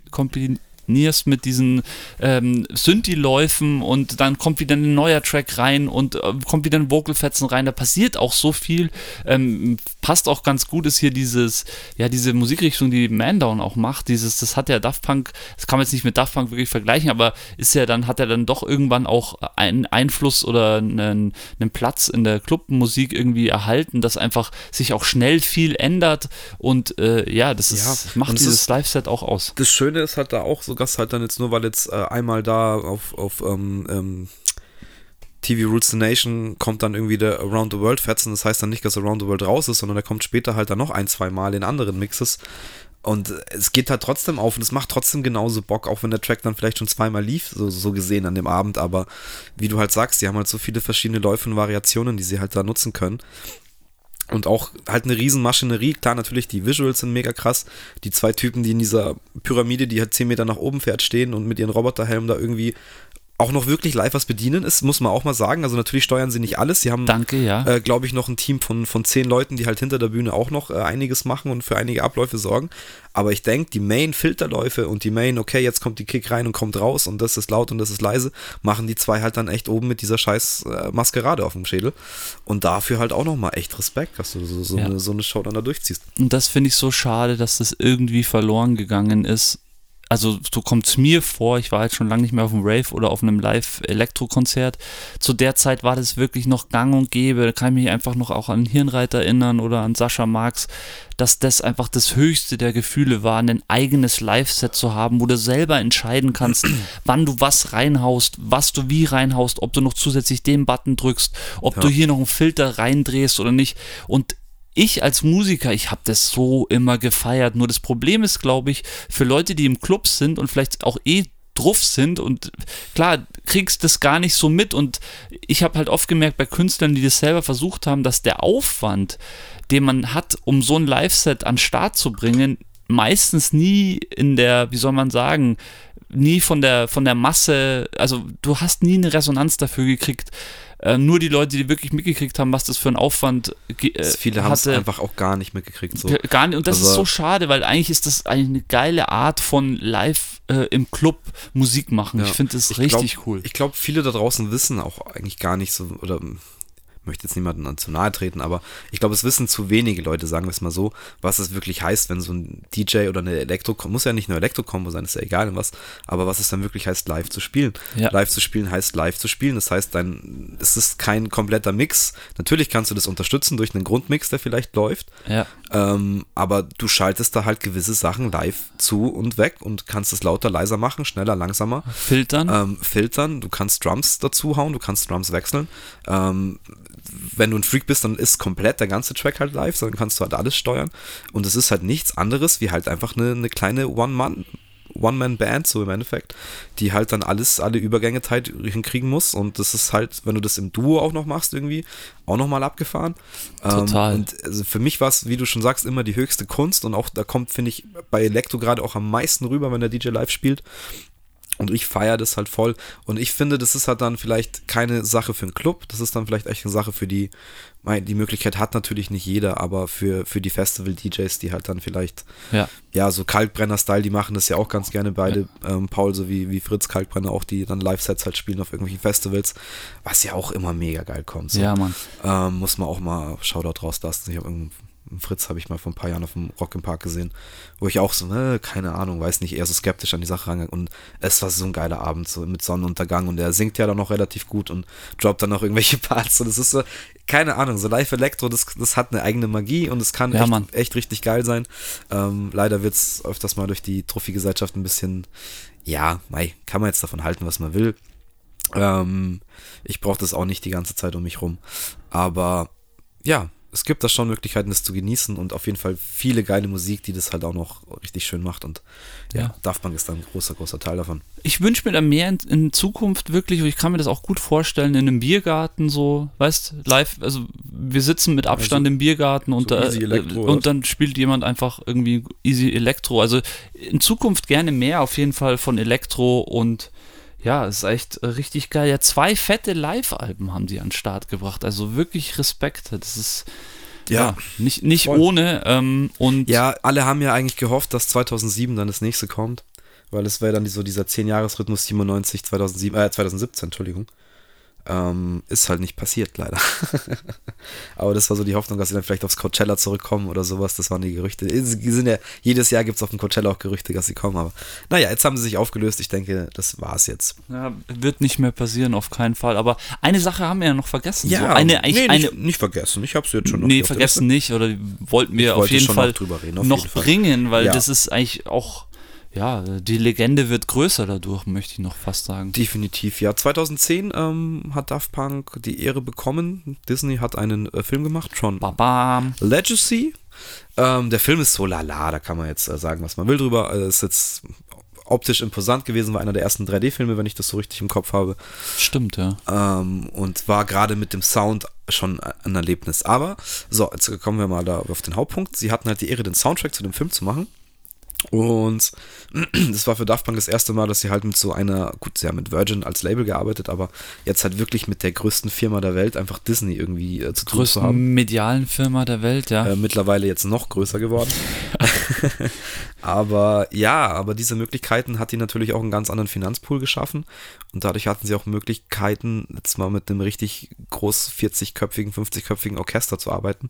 kombinierst mit diesen ähm, Synthi-Läufen und dann kommt wieder ein neuer Track rein und äh, kommt wieder ein Vocalfetzen rein. Da passiert auch so viel. Ähm, passt auch ganz gut, ist hier dieses, ja, diese Musikrichtung, die Mandown auch macht. Dieses, das hat ja Daft Punk, das kann man jetzt nicht mit Daft Punk wirklich vergleichen, aber ist ja dann, hat er dann doch irgendwann auch einen Einfluss oder einen, einen Platz in der Clubmusik irgendwie erhalten, dass einfach sich auch schnell viel ändert und äh, ja, das ist, ja, macht dieses Live-Set auch aus. Das Schöne ist halt da auch so Gast halt dann jetzt nur, weil jetzt äh, einmal da auf, auf ähm, ähm, TV Rules the Nation kommt dann irgendwie der Around the World fetzen. Das heißt dann nicht, dass Around the World raus ist, sondern er kommt später halt dann noch ein, zwei Mal in anderen Mixes. Und es geht halt trotzdem auf und es macht trotzdem genauso Bock, auch wenn der Track dann vielleicht schon zweimal lief, so, so gesehen an dem Abend. Aber wie du halt sagst, die haben halt so viele verschiedene Läufe und Variationen, die sie halt da nutzen können. Und auch halt eine Riesenmaschinerie. Klar, natürlich, die Visuals sind mega krass. Die zwei Typen, die in dieser Pyramide, die halt 10 Meter nach oben fährt, stehen und mit ihren Roboterhelmen da irgendwie auch noch wirklich live was bedienen ist, muss man auch mal sagen. Also natürlich steuern sie nicht alles. Sie haben, ja. äh, glaube ich, noch ein Team von, von zehn Leuten, die halt hinter der Bühne auch noch äh, einiges machen und für einige Abläufe sorgen. Aber ich denke, die Main-Filterläufe und die Main, okay, jetzt kommt die Kick rein und kommt raus und das ist laut und das ist leise, machen die zwei halt dann echt oben mit dieser scheiß äh, Maskerade auf dem Schädel. Und dafür halt auch nochmal echt Respekt, dass du so, so, ja. eine, so eine Show dann da durchziehst. Und das finde ich so schade, dass das irgendwie verloren gegangen ist also so kommt es mir vor, ich war jetzt schon lange nicht mehr auf einem Rave oder auf einem Live-Elektro-Konzert. Zu der Zeit war das wirklich noch gang und gäbe. Da kann ich mich einfach noch auch an Hirnreiter erinnern oder an Sascha Marx, dass das einfach das höchste der Gefühle war, ein eigenes Live-Set zu haben, wo du selber entscheiden kannst, wann du was reinhaust, was du wie reinhaust, ob du noch zusätzlich den Button drückst, ob ja. du hier noch einen Filter reindrehst oder nicht. Und ich als Musiker, ich habe das so immer gefeiert. Nur das Problem ist, glaube ich, für Leute, die im Club sind und vielleicht auch eh drauf sind und klar, kriegst das gar nicht so mit und ich habe halt oft gemerkt bei Künstlern, die das selber versucht haben, dass der Aufwand, den man hat, um so ein Live-Set an Start zu bringen, meistens nie in der, wie soll man sagen, nie von der, von der Masse, also du hast nie eine Resonanz dafür gekriegt, äh, nur die Leute, die wirklich mitgekriegt haben, was das für ein Aufwand äh, Viele haben es einfach auch gar nicht mitgekriegt. So. Gar nicht. Und das also, ist so schade, weil eigentlich ist das eigentlich eine geile Art von live äh, im Club Musik machen. Ja. Ich finde das ich richtig glaub, cool. Ich glaube, viele da draußen wissen auch eigentlich gar nicht so, oder möchte jetzt niemandem zu nahe treten, aber ich glaube, es wissen zu wenige Leute, sagen wir es mal so, was es wirklich heißt, wenn so ein DJ oder eine Elektro, muss ja nicht nur Elektro-Kombo sein, ist ja egal was, aber was es dann wirklich heißt, live zu spielen. Ja. Live zu spielen heißt live zu spielen, das heißt, dein, es ist kein kompletter Mix. Natürlich kannst du das unterstützen durch einen Grundmix, der vielleicht läuft, ja. ähm, aber du schaltest da halt gewisse Sachen live zu und weg und kannst es lauter, leiser machen, schneller, langsamer. Filtern. Ähm, filtern, du kannst Drums dazu hauen, du kannst Drums wechseln. Ähm, wenn du ein Freak bist, dann ist komplett der ganze Track halt live, dann kannst du halt alles steuern. Und es ist halt nichts anderes wie halt einfach eine, eine kleine One-Man- One-Man-Band, so im Endeffekt, die halt dann alles, alle Übergänge halt hinkriegen muss. Und das ist halt, wenn du das im Duo auch noch machst, irgendwie, auch nochmal abgefahren. Total. Ähm, und also für mich war es, wie du schon sagst, immer die höchste Kunst. Und auch da kommt, finde ich, bei Elektro gerade auch am meisten rüber, wenn der DJ live spielt. Und ich feiere das halt voll. Und ich finde, das ist halt dann vielleicht keine Sache für einen Club. Das ist dann vielleicht echt eine Sache für die, die Möglichkeit hat natürlich nicht jeder, aber für, für die Festival-DJs, die halt dann vielleicht, ja, ja so Kalkbrenner-Style, die machen das ja auch ganz gerne beide. Ja. Ähm, Paul sowie wie Fritz Kalkbrenner auch, die dann Live-Sets halt spielen auf irgendwelchen Festivals, was ja auch immer mega geil kommt. So. Ja, Mann. Ähm, muss man auch mal Shoutout rauslassen. Ich habe irgendwie Fritz habe ich mal vor ein paar Jahren auf dem Rock im Park gesehen, wo ich auch so, ne, keine Ahnung, weiß nicht, eher so skeptisch an die Sache rangegangen. Und es war so ein geiler Abend, so mit Sonnenuntergang und er singt ja dann noch relativ gut und droppt dann noch irgendwelche Parts. Und es ist so, keine Ahnung, so Live Electro, das, das hat eine eigene Magie und es kann ja, echt, echt, richtig geil sein. Ähm, leider wird es öfters mal durch die Trophy-Gesellschaft ein bisschen, ja, mei, kann man jetzt davon halten, was man will. Ähm, ich brauche das auch nicht die ganze Zeit um mich rum. Aber ja, es gibt da schon Möglichkeiten, das zu genießen und auf jeden Fall viele geile Musik, die das halt auch noch richtig schön macht. Und ja, ja. Punk ist dann ein großer, großer Teil davon. Ich wünsche mir da mehr in, in, Zukunft wirklich, und ich kann mir das auch gut vorstellen, in einem Biergarten so, weißt, live, also wir sitzen mit Abstand also, im Biergarten und, so da, Elektro, und dann spielt jemand einfach irgendwie Easy Elektro. Also in Zukunft gerne mehr auf jeden Fall von Elektro und ja, ist echt äh, richtig geil. Ja, zwei fette Live-Alben haben die an den Start gebracht. Also wirklich Respekt. Das ist ja, ja nicht, nicht ohne. Ähm, und ja, alle haben ja eigentlich gehofft, dass 2007 dann das nächste kommt. Weil es wäre dann so dieser 10-Jahres-Rhythmus 97, 2007, äh, 2017, Entschuldigung. Ähm, ist halt nicht passiert, leider. Aber das war so die Hoffnung, dass sie dann vielleicht aufs Coachella zurückkommen oder sowas. Das waren die Gerüchte. Sind ja, jedes Jahr gibt es auf dem Coachella auch Gerüchte, dass sie kommen. Aber naja, jetzt haben sie sich aufgelöst. Ich denke, das war es jetzt. Ja, wird nicht mehr passieren, auf keinen Fall. Aber eine Sache haben wir ja noch vergessen. Ja, so eine, nee, eine, nicht, nicht, vergessen. Ich habe es jetzt schon noch Nee, vergessen nicht. Oder wollten wir auf jeden Fall noch, noch bringen, weil ja. das ist eigentlich auch ja, die Legende wird größer dadurch, möchte ich noch fast sagen. Definitiv, ja. 2010 ähm, hat Daft Punk die Ehre bekommen. Disney hat einen äh, Film gemacht, schon. Babam. Legacy. Ähm, der Film ist so lala, da kann man jetzt äh, sagen, was man will drüber. Also ist jetzt optisch imposant gewesen, war einer der ersten 3D-Filme, wenn ich das so richtig im Kopf habe. Stimmt, ja. Ähm, und war gerade mit dem Sound schon ein Erlebnis. Aber, so, jetzt kommen wir mal da auf den Hauptpunkt. Sie hatten halt die Ehre, den Soundtrack zu dem Film zu machen. Und das war für Daft Punk das erste Mal, dass sie halt mit so einer, gut, sie haben mit Virgin als Label gearbeitet, aber jetzt halt wirklich mit der größten Firma der Welt, einfach Disney irgendwie äh, zu tun zu haben. medialen Firma der Welt, ja. Äh, mittlerweile jetzt noch größer geworden. Aber ja, aber diese Möglichkeiten hat die natürlich auch einen ganz anderen Finanzpool geschaffen. Und dadurch hatten sie auch Möglichkeiten, jetzt mal mit einem richtig groß 40-köpfigen, 50-köpfigen Orchester zu arbeiten.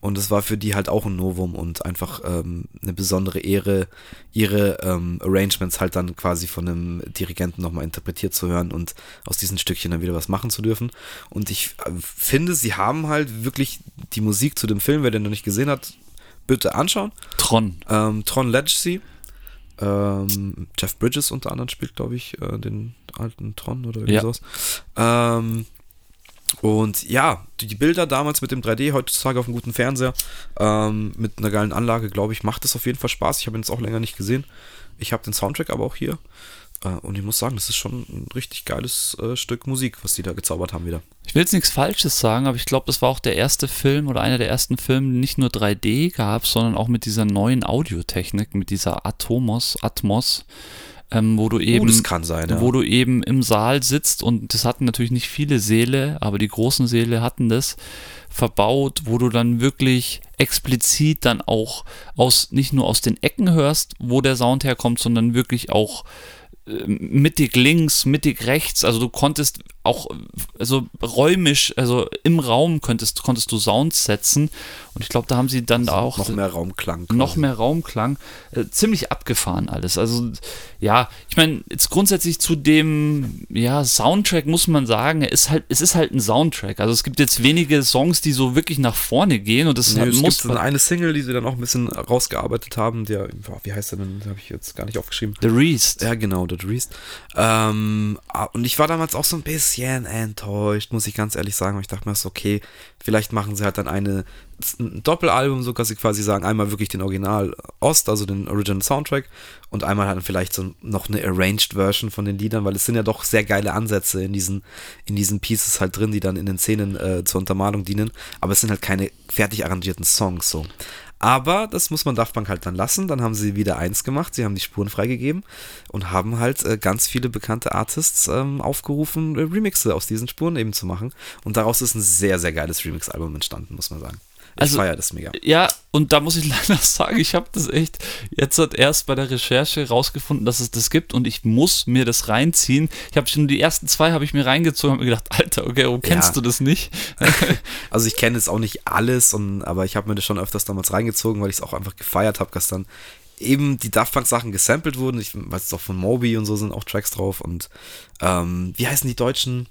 Und es war für die halt auch ein Novum und einfach ähm, eine besondere Ehre, ihre ähm, Arrangements halt dann quasi von einem Dirigenten nochmal interpretiert zu hören und aus diesen Stückchen dann wieder was machen zu dürfen. Und ich äh, finde, sie haben halt wirklich die Musik zu dem Film, wer den noch nicht gesehen hat, bitte anschauen. Tron. Ähm, Tron Legacy. Ähm, Jeff Bridges unter anderem spielt, glaube ich, äh, den alten Tron oder irgendwie ja. sowas. Ähm, und ja, die Bilder damals mit dem 3D, heutzutage auf einem guten Fernseher, ähm, mit einer geilen Anlage, glaube ich, macht es auf jeden Fall Spaß. Ich habe ihn jetzt auch länger nicht gesehen. Ich habe den Soundtrack aber auch hier. Äh, und ich muss sagen, das ist schon ein richtig geiles äh, Stück Musik, was die da gezaubert haben wieder. Ich will jetzt nichts Falsches sagen, aber ich glaube, das war auch der erste Film oder einer der ersten Filme, nicht nur 3D gab, sondern auch mit dieser neuen Audiotechnik, mit dieser Atomos, Atmos. Ähm, wo du oh, eben, oh, sein, ja. wo du eben im Saal sitzt und das hatten natürlich nicht viele Säle, aber die großen Säle hatten das verbaut, wo du dann wirklich explizit dann auch aus nicht nur aus den Ecken hörst, wo der Sound herkommt, sondern wirklich auch mittig links, mittig rechts, also du konntest auch also räumisch, also im Raum könntest, konntest du Sounds setzen und ich glaube, da haben sie dann also auch noch mehr Raumklang. Quasi. Noch mehr Raumklang, äh, ziemlich abgefahren alles. Also ja, ich meine, jetzt grundsätzlich zu dem ja, Soundtrack muss man sagen, er ist halt es ist halt ein Soundtrack. Also es gibt jetzt wenige Songs, die so wirklich nach vorne gehen und das nee, es muss gibt eine Single, die sie dann auch ein bisschen rausgearbeitet haben, der wie heißt der denn, habe ich jetzt gar nicht aufgeschrieben. The Reast. Ja, genau, The Reast. Ähm, ah, und ich war damals auch so ein bisschen enttäuscht, muss ich ganz ehrlich sagen. Ich dachte mir, ist okay, vielleicht machen sie halt dann eine, ein Doppelalbum, so kann sie quasi sagen, einmal wirklich den Original Ost, also den Original Soundtrack und einmal halt vielleicht so noch eine Arranged Version von den Liedern, weil es sind ja doch sehr geile Ansätze in diesen, in diesen Pieces halt drin, die dann in den Szenen äh, zur Untermalung dienen, aber es sind halt keine fertig arrangierten Songs so. Aber das muss man Daft Punk halt dann lassen. Dann haben sie wieder eins gemacht. Sie haben die Spuren freigegeben und haben halt äh, ganz viele bekannte Artists ähm, aufgerufen, äh, Remixe aus diesen Spuren eben zu machen. Und daraus ist ein sehr, sehr geiles Remix-Album entstanden, muss man sagen. Ich also, feiere das mega. Ja, und da muss ich leider sagen, ich habe das echt jetzt hat erst bei der Recherche rausgefunden, dass es das gibt und ich muss mir das reinziehen. Ich habe schon die ersten zwei habe ich mir reingezogen und mir gedacht, Alter, okay, warum kennst ja. du das nicht? also ich kenne jetzt auch nicht alles, und, aber ich habe mir das schon öfters damals reingezogen, weil ich es auch einfach gefeiert habe, dass dann eben die Daft Punk Sachen gesampelt wurden. Ich weiß es auch von Moby und so sind auch Tracks drauf und ähm, wie heißen die deutschen?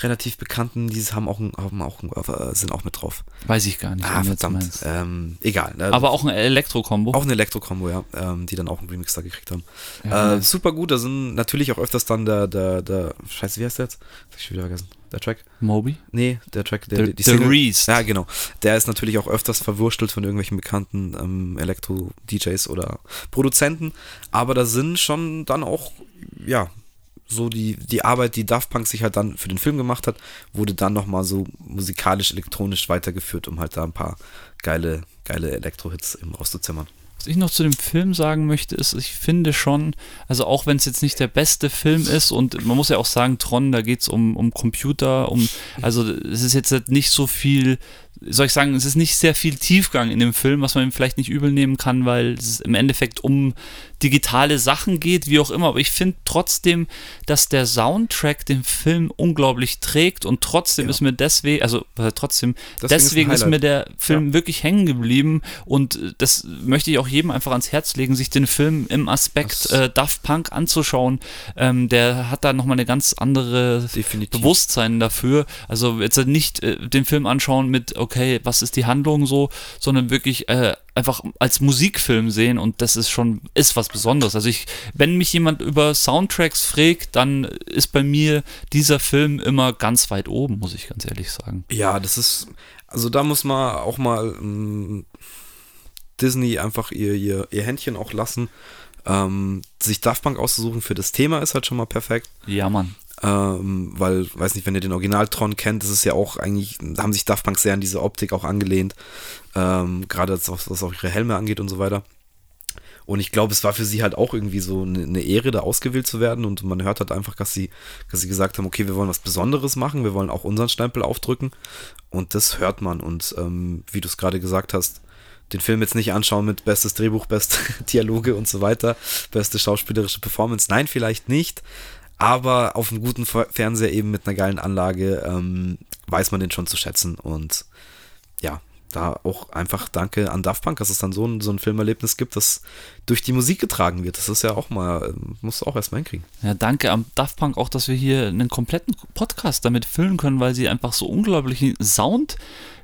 Relativ bekannten, die haben auch, haben auch äh, sind auch mit drauf. Weiß ich gar nicht. Ah, verdammt. Ähm, egal. Ne? Aber auch ein Elektro-Kombo. Auch ein Elektro-Kombo, ja. Ähm, die dann auch einen Remix da gekriegt haben. Ja, äh, super gut. Da sind natürlich auch öfters dann der, der, der, Scheiße, wie heißt der jetzt? Hab ich schon wieder vergessen. Der Track? Moby? Nee, der Track, der, the, die Single. The Reast. Ja, genau. Der ist natürlich auch öfters verwurstelt von irgendwelchen bekannten ähm, Elektro-DJs oder Produzenten. Aber da sind schon dann auch, ja, so die, die Arbeit, die Daft Punk sich halt dann für den Film gemacht hat, wurde dann nochmal so musikalisch, elektronisch weitergeführt, um halt da ein paar geile, geile Elektro-Hits eben rauszuzimmern. Was ich noch zu dem Film sagen möchte, ist, ich finde schon, also auch wenn es jetzt nicht der beste Film ist und man muss ja auch sagen, Tron, da geht es um, um Computer, um, also es ist jetzt nicht so viel soll ich sagen, es ist nicht sehr viel Tiefgang in dem Film, was man ihm vielleicht nicht übel nehmen kann, weil es im Endeffekt um digitale Sachen geht, wie auch immer. Aber ich finde trotzdem, dass der Soundtrack den Film unglaublich trägt und trotzdem ja. ist mir deswegen, also äh, trotzdem, deswegen, deswegen ist, ist, mir der Film ja. wirklich hängen geblieben und äh, das möchte ich auch jedem einfach ans Herz legen, sich den Film im Aspekt äh, Daft Punk anzuschauen. Ähm, der hat da nochmal eine ganz andere Definitiv. Bewusstsein dafür. Also jetzt nicht äh, den Film anschauen mit, okay, was ist die Handlung so, sondern wirklich äh, einfach als Musikfilm sehen und das ist schon, ist was Besonderes. Also ich, wenn mich jemand über Soundtracks fragt, dann ist bei mir dieser Film immer ganz weit oben, muss ich ganz ehrlich sagen. Ja, das ist, also da muss man auch mal ähm, Disney einfach ihr, ihr, ihr Händchen auch lassen. Ähm, sich Daft Punk auszusuchen für das Thema ist halt schon mal perfekt. Ja, Mann. Ähm, weil, weiß nicht, wenn ihr den Originaltron kennt, das ist ja auch eigentlich, haben sich Daft Punk sehr an diese Optik auch angelehnt. Ähm, Gerade was, was auch ihre Helme angeht und so weiter. Und ich glaube, es war für sie halt auch irgendwie so eine, Ehre, da ausgewählt zu werden. Und man hört halt einfach, dass sie, dass sie gesagt haben, okay, wir wollen was Besonderes machen, wir wollen auch unseren Stempel aufdrücken. Und das hört man. Und ähm, wie du es gerade gesagt hast, den Film jetzt nicht anschauen mit bestes Drehbuch, beste Dialoge und so weiter, beste schauspielerische Performance. Nein, vielleicht nicht. Aber auf einem guten Fernseher eben mit einer geilen Anlage ähm, weiß man den schon zu schätzen. Und ja, da auch einfach danke an Daft Punk, dass es dann so ein, so ein Filmerlebnis gibt, das durch die Musik getragen wird. Das ist ja auch mal, musst du auch erstmal hinkriegen. Ja, danke an Daft Punk auch, dass wir hier einen kompletten Podcast damit füllen können, weil sie einfach so unglaublichen Sound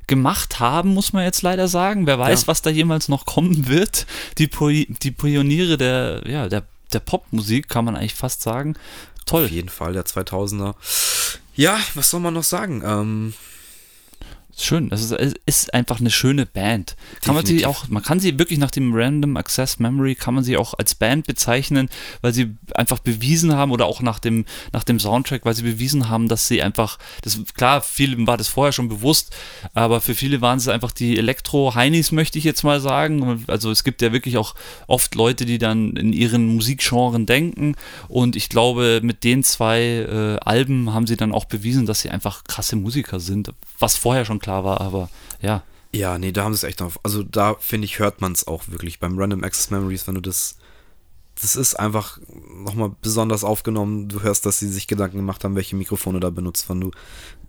gemacht haben, muss man jetzt leider sagen. Wer weiß, ja. was da jemals noch kommen wird. Die, die Pioniere der, ja, der, der Popmusik, kann man eigentlich fast sagen. Toll. Auf jeden Fall, der 2000er. Ja, was soll man noch sagen? Ähm, schön. Das ist, ist, einfach eine schöne Band. Kann man sie auch, man kann sie wirklich nach dem Random Access Memory kann man sie auch als Band bezeichnen, weil sie einfach bewiesen haben oder auch nach dem, nach dem Soundtrack, weil sie bewiesen haben, dass sie einfach, das, klar, vielen war das vorher schon bewusst, aber für viele waren es einfach die Elektro-Heinis, möchte ich jetzt mal sagen. Also es gibt ja wirklich auch oft Leute, die dann in ihren Musikgenren denken und ich glaube, mit den zwei äh, Alben haben sie dann auch bewiesen, dass sie einfach krasse Musiker sind, was vorher schon klar war, aber ja. Ja, nee, da haben sie es echt noch. Also da finde ich, hört man es auch wirklich beim Random Access Memories, wenn du das. Das ist einfach nochmal besonders aufgenommen. Du hörst, dass sie sich Gedanken gemacht haben, welche Mikrofone da benutzt werden. Du,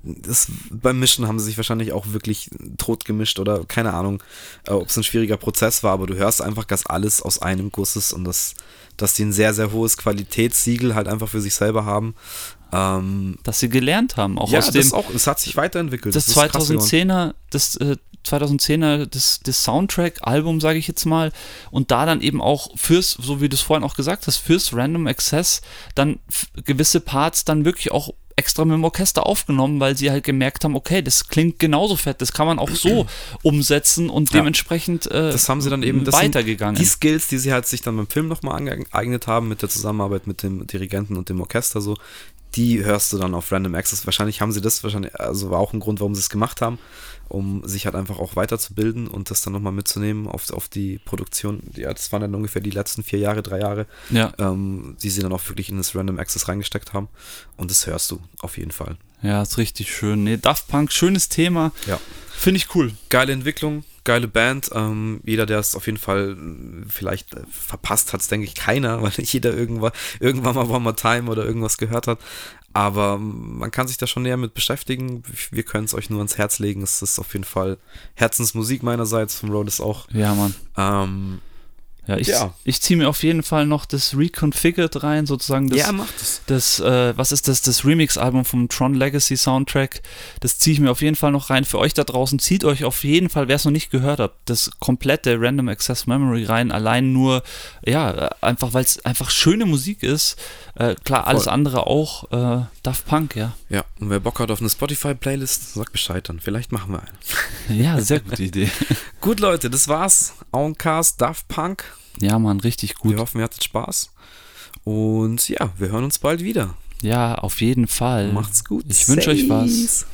das, beim Mischen haben sie sich wahrscheinlich auch wirklich tot gemischt oder keine Ahnung, äh, ob es ein schwieriger Prozess war, aber du hörst einfach, dass alles aus einem Guss ist und das, dass die ein sehr, sehr hohes Qualitätssiegel halt einfach für sich selber haben. Ähm, dass sie gelernt haben. Auch ja, aus dem, auch, es hat sich weiterentwickelt. Das, das 2010er, das äh, 2010er, das, das Soundtrack-Album, sage ich jetzt mal, und da dann eben auch fürs, so wie du es vorhin auch gesagt hast, fürs Random Access dann gewisse Parts dann wirklich auch extra mit dem Orchester aufgenommen, weil sie halt gemerkt haben, okay, das klingt genauso fett, das kann man auch so umsetzen und dementsprechend äh, das haben sie dann eben weitergegangen. Die Skills, die sie halt sich dann beim Film nochmal angeeignet haben mit der Zusammenarbeit mit dem Dirigenten und dem Orchester so, die hörst du dann auf Random Access. Wahrscheinlich haben sie das, wahrscheinlich, also war auch ein Grund, warum sie es gemacht haben, um sich halt einfach auch weiterzubilden und das dann nochmal mitzunehmen auf, auf die Produktion. Ja, das waren dann ungefähr die letzten vier Jahre, drei Jahre, ja. ähm, die sie dann auch wirklich in das Random Access reingesteckt haben. Und das hörst du auf jeden Fall. Ja, ist richtig schön. Nee, Daft Punk, schönes Thema. Ja. Finde ich cool. Geile Entwicklung, geile Band. Ähm, jeder, der es auf jeden Fall äh, vielleicht äh, verpasst hat, es denke ich keiner, weil nicht jeder irgendwann, irgendwann mal One More Time oder irgendwas gehört hat. Aber man kann sich da schon näher mit beschäftigen. Wir können es euch nur ans Herz legen. Es ist auf jeden Fall Herzensmusik meinerseits. Vom Road ist auch. Ja, Mann. Ähm, ja, ich, ja. ich ziehe mir auf jeden Fall noch das Reconfigured rein, sozusagen. Das, ja, macht es. Das, äh, was ist das? Das Remix-Album vom Tron Legacy Soundtrack. Das ziehe ich mir auf jeden Fall noch rein. Für euch da draußen, zieht euch auf jeden Fall, wer es noch nicht gehört hat, das komplette Random Access Memory rein. Allein nur, ja, einfach, weil es einfach schöne Musik ist. Äh, klar, alles Voll. andere auch. Äh, Daft Punk, ja. Ja, und wer Bock hat auf eine Spotify-Playlist, sagt Bescheid dann. Vielleicht machen wir eine. ja, sehr gute Idee. Gut, Leute, das war's. Oncast, Daft Punk. Ja, Mann, richtig gut. Wir hoffen, ihr hattet Spaß. Und ja, wir hören uns bald wieder. Ja, auf jeden Fall. Macht's gut. Ich wünsche euch was.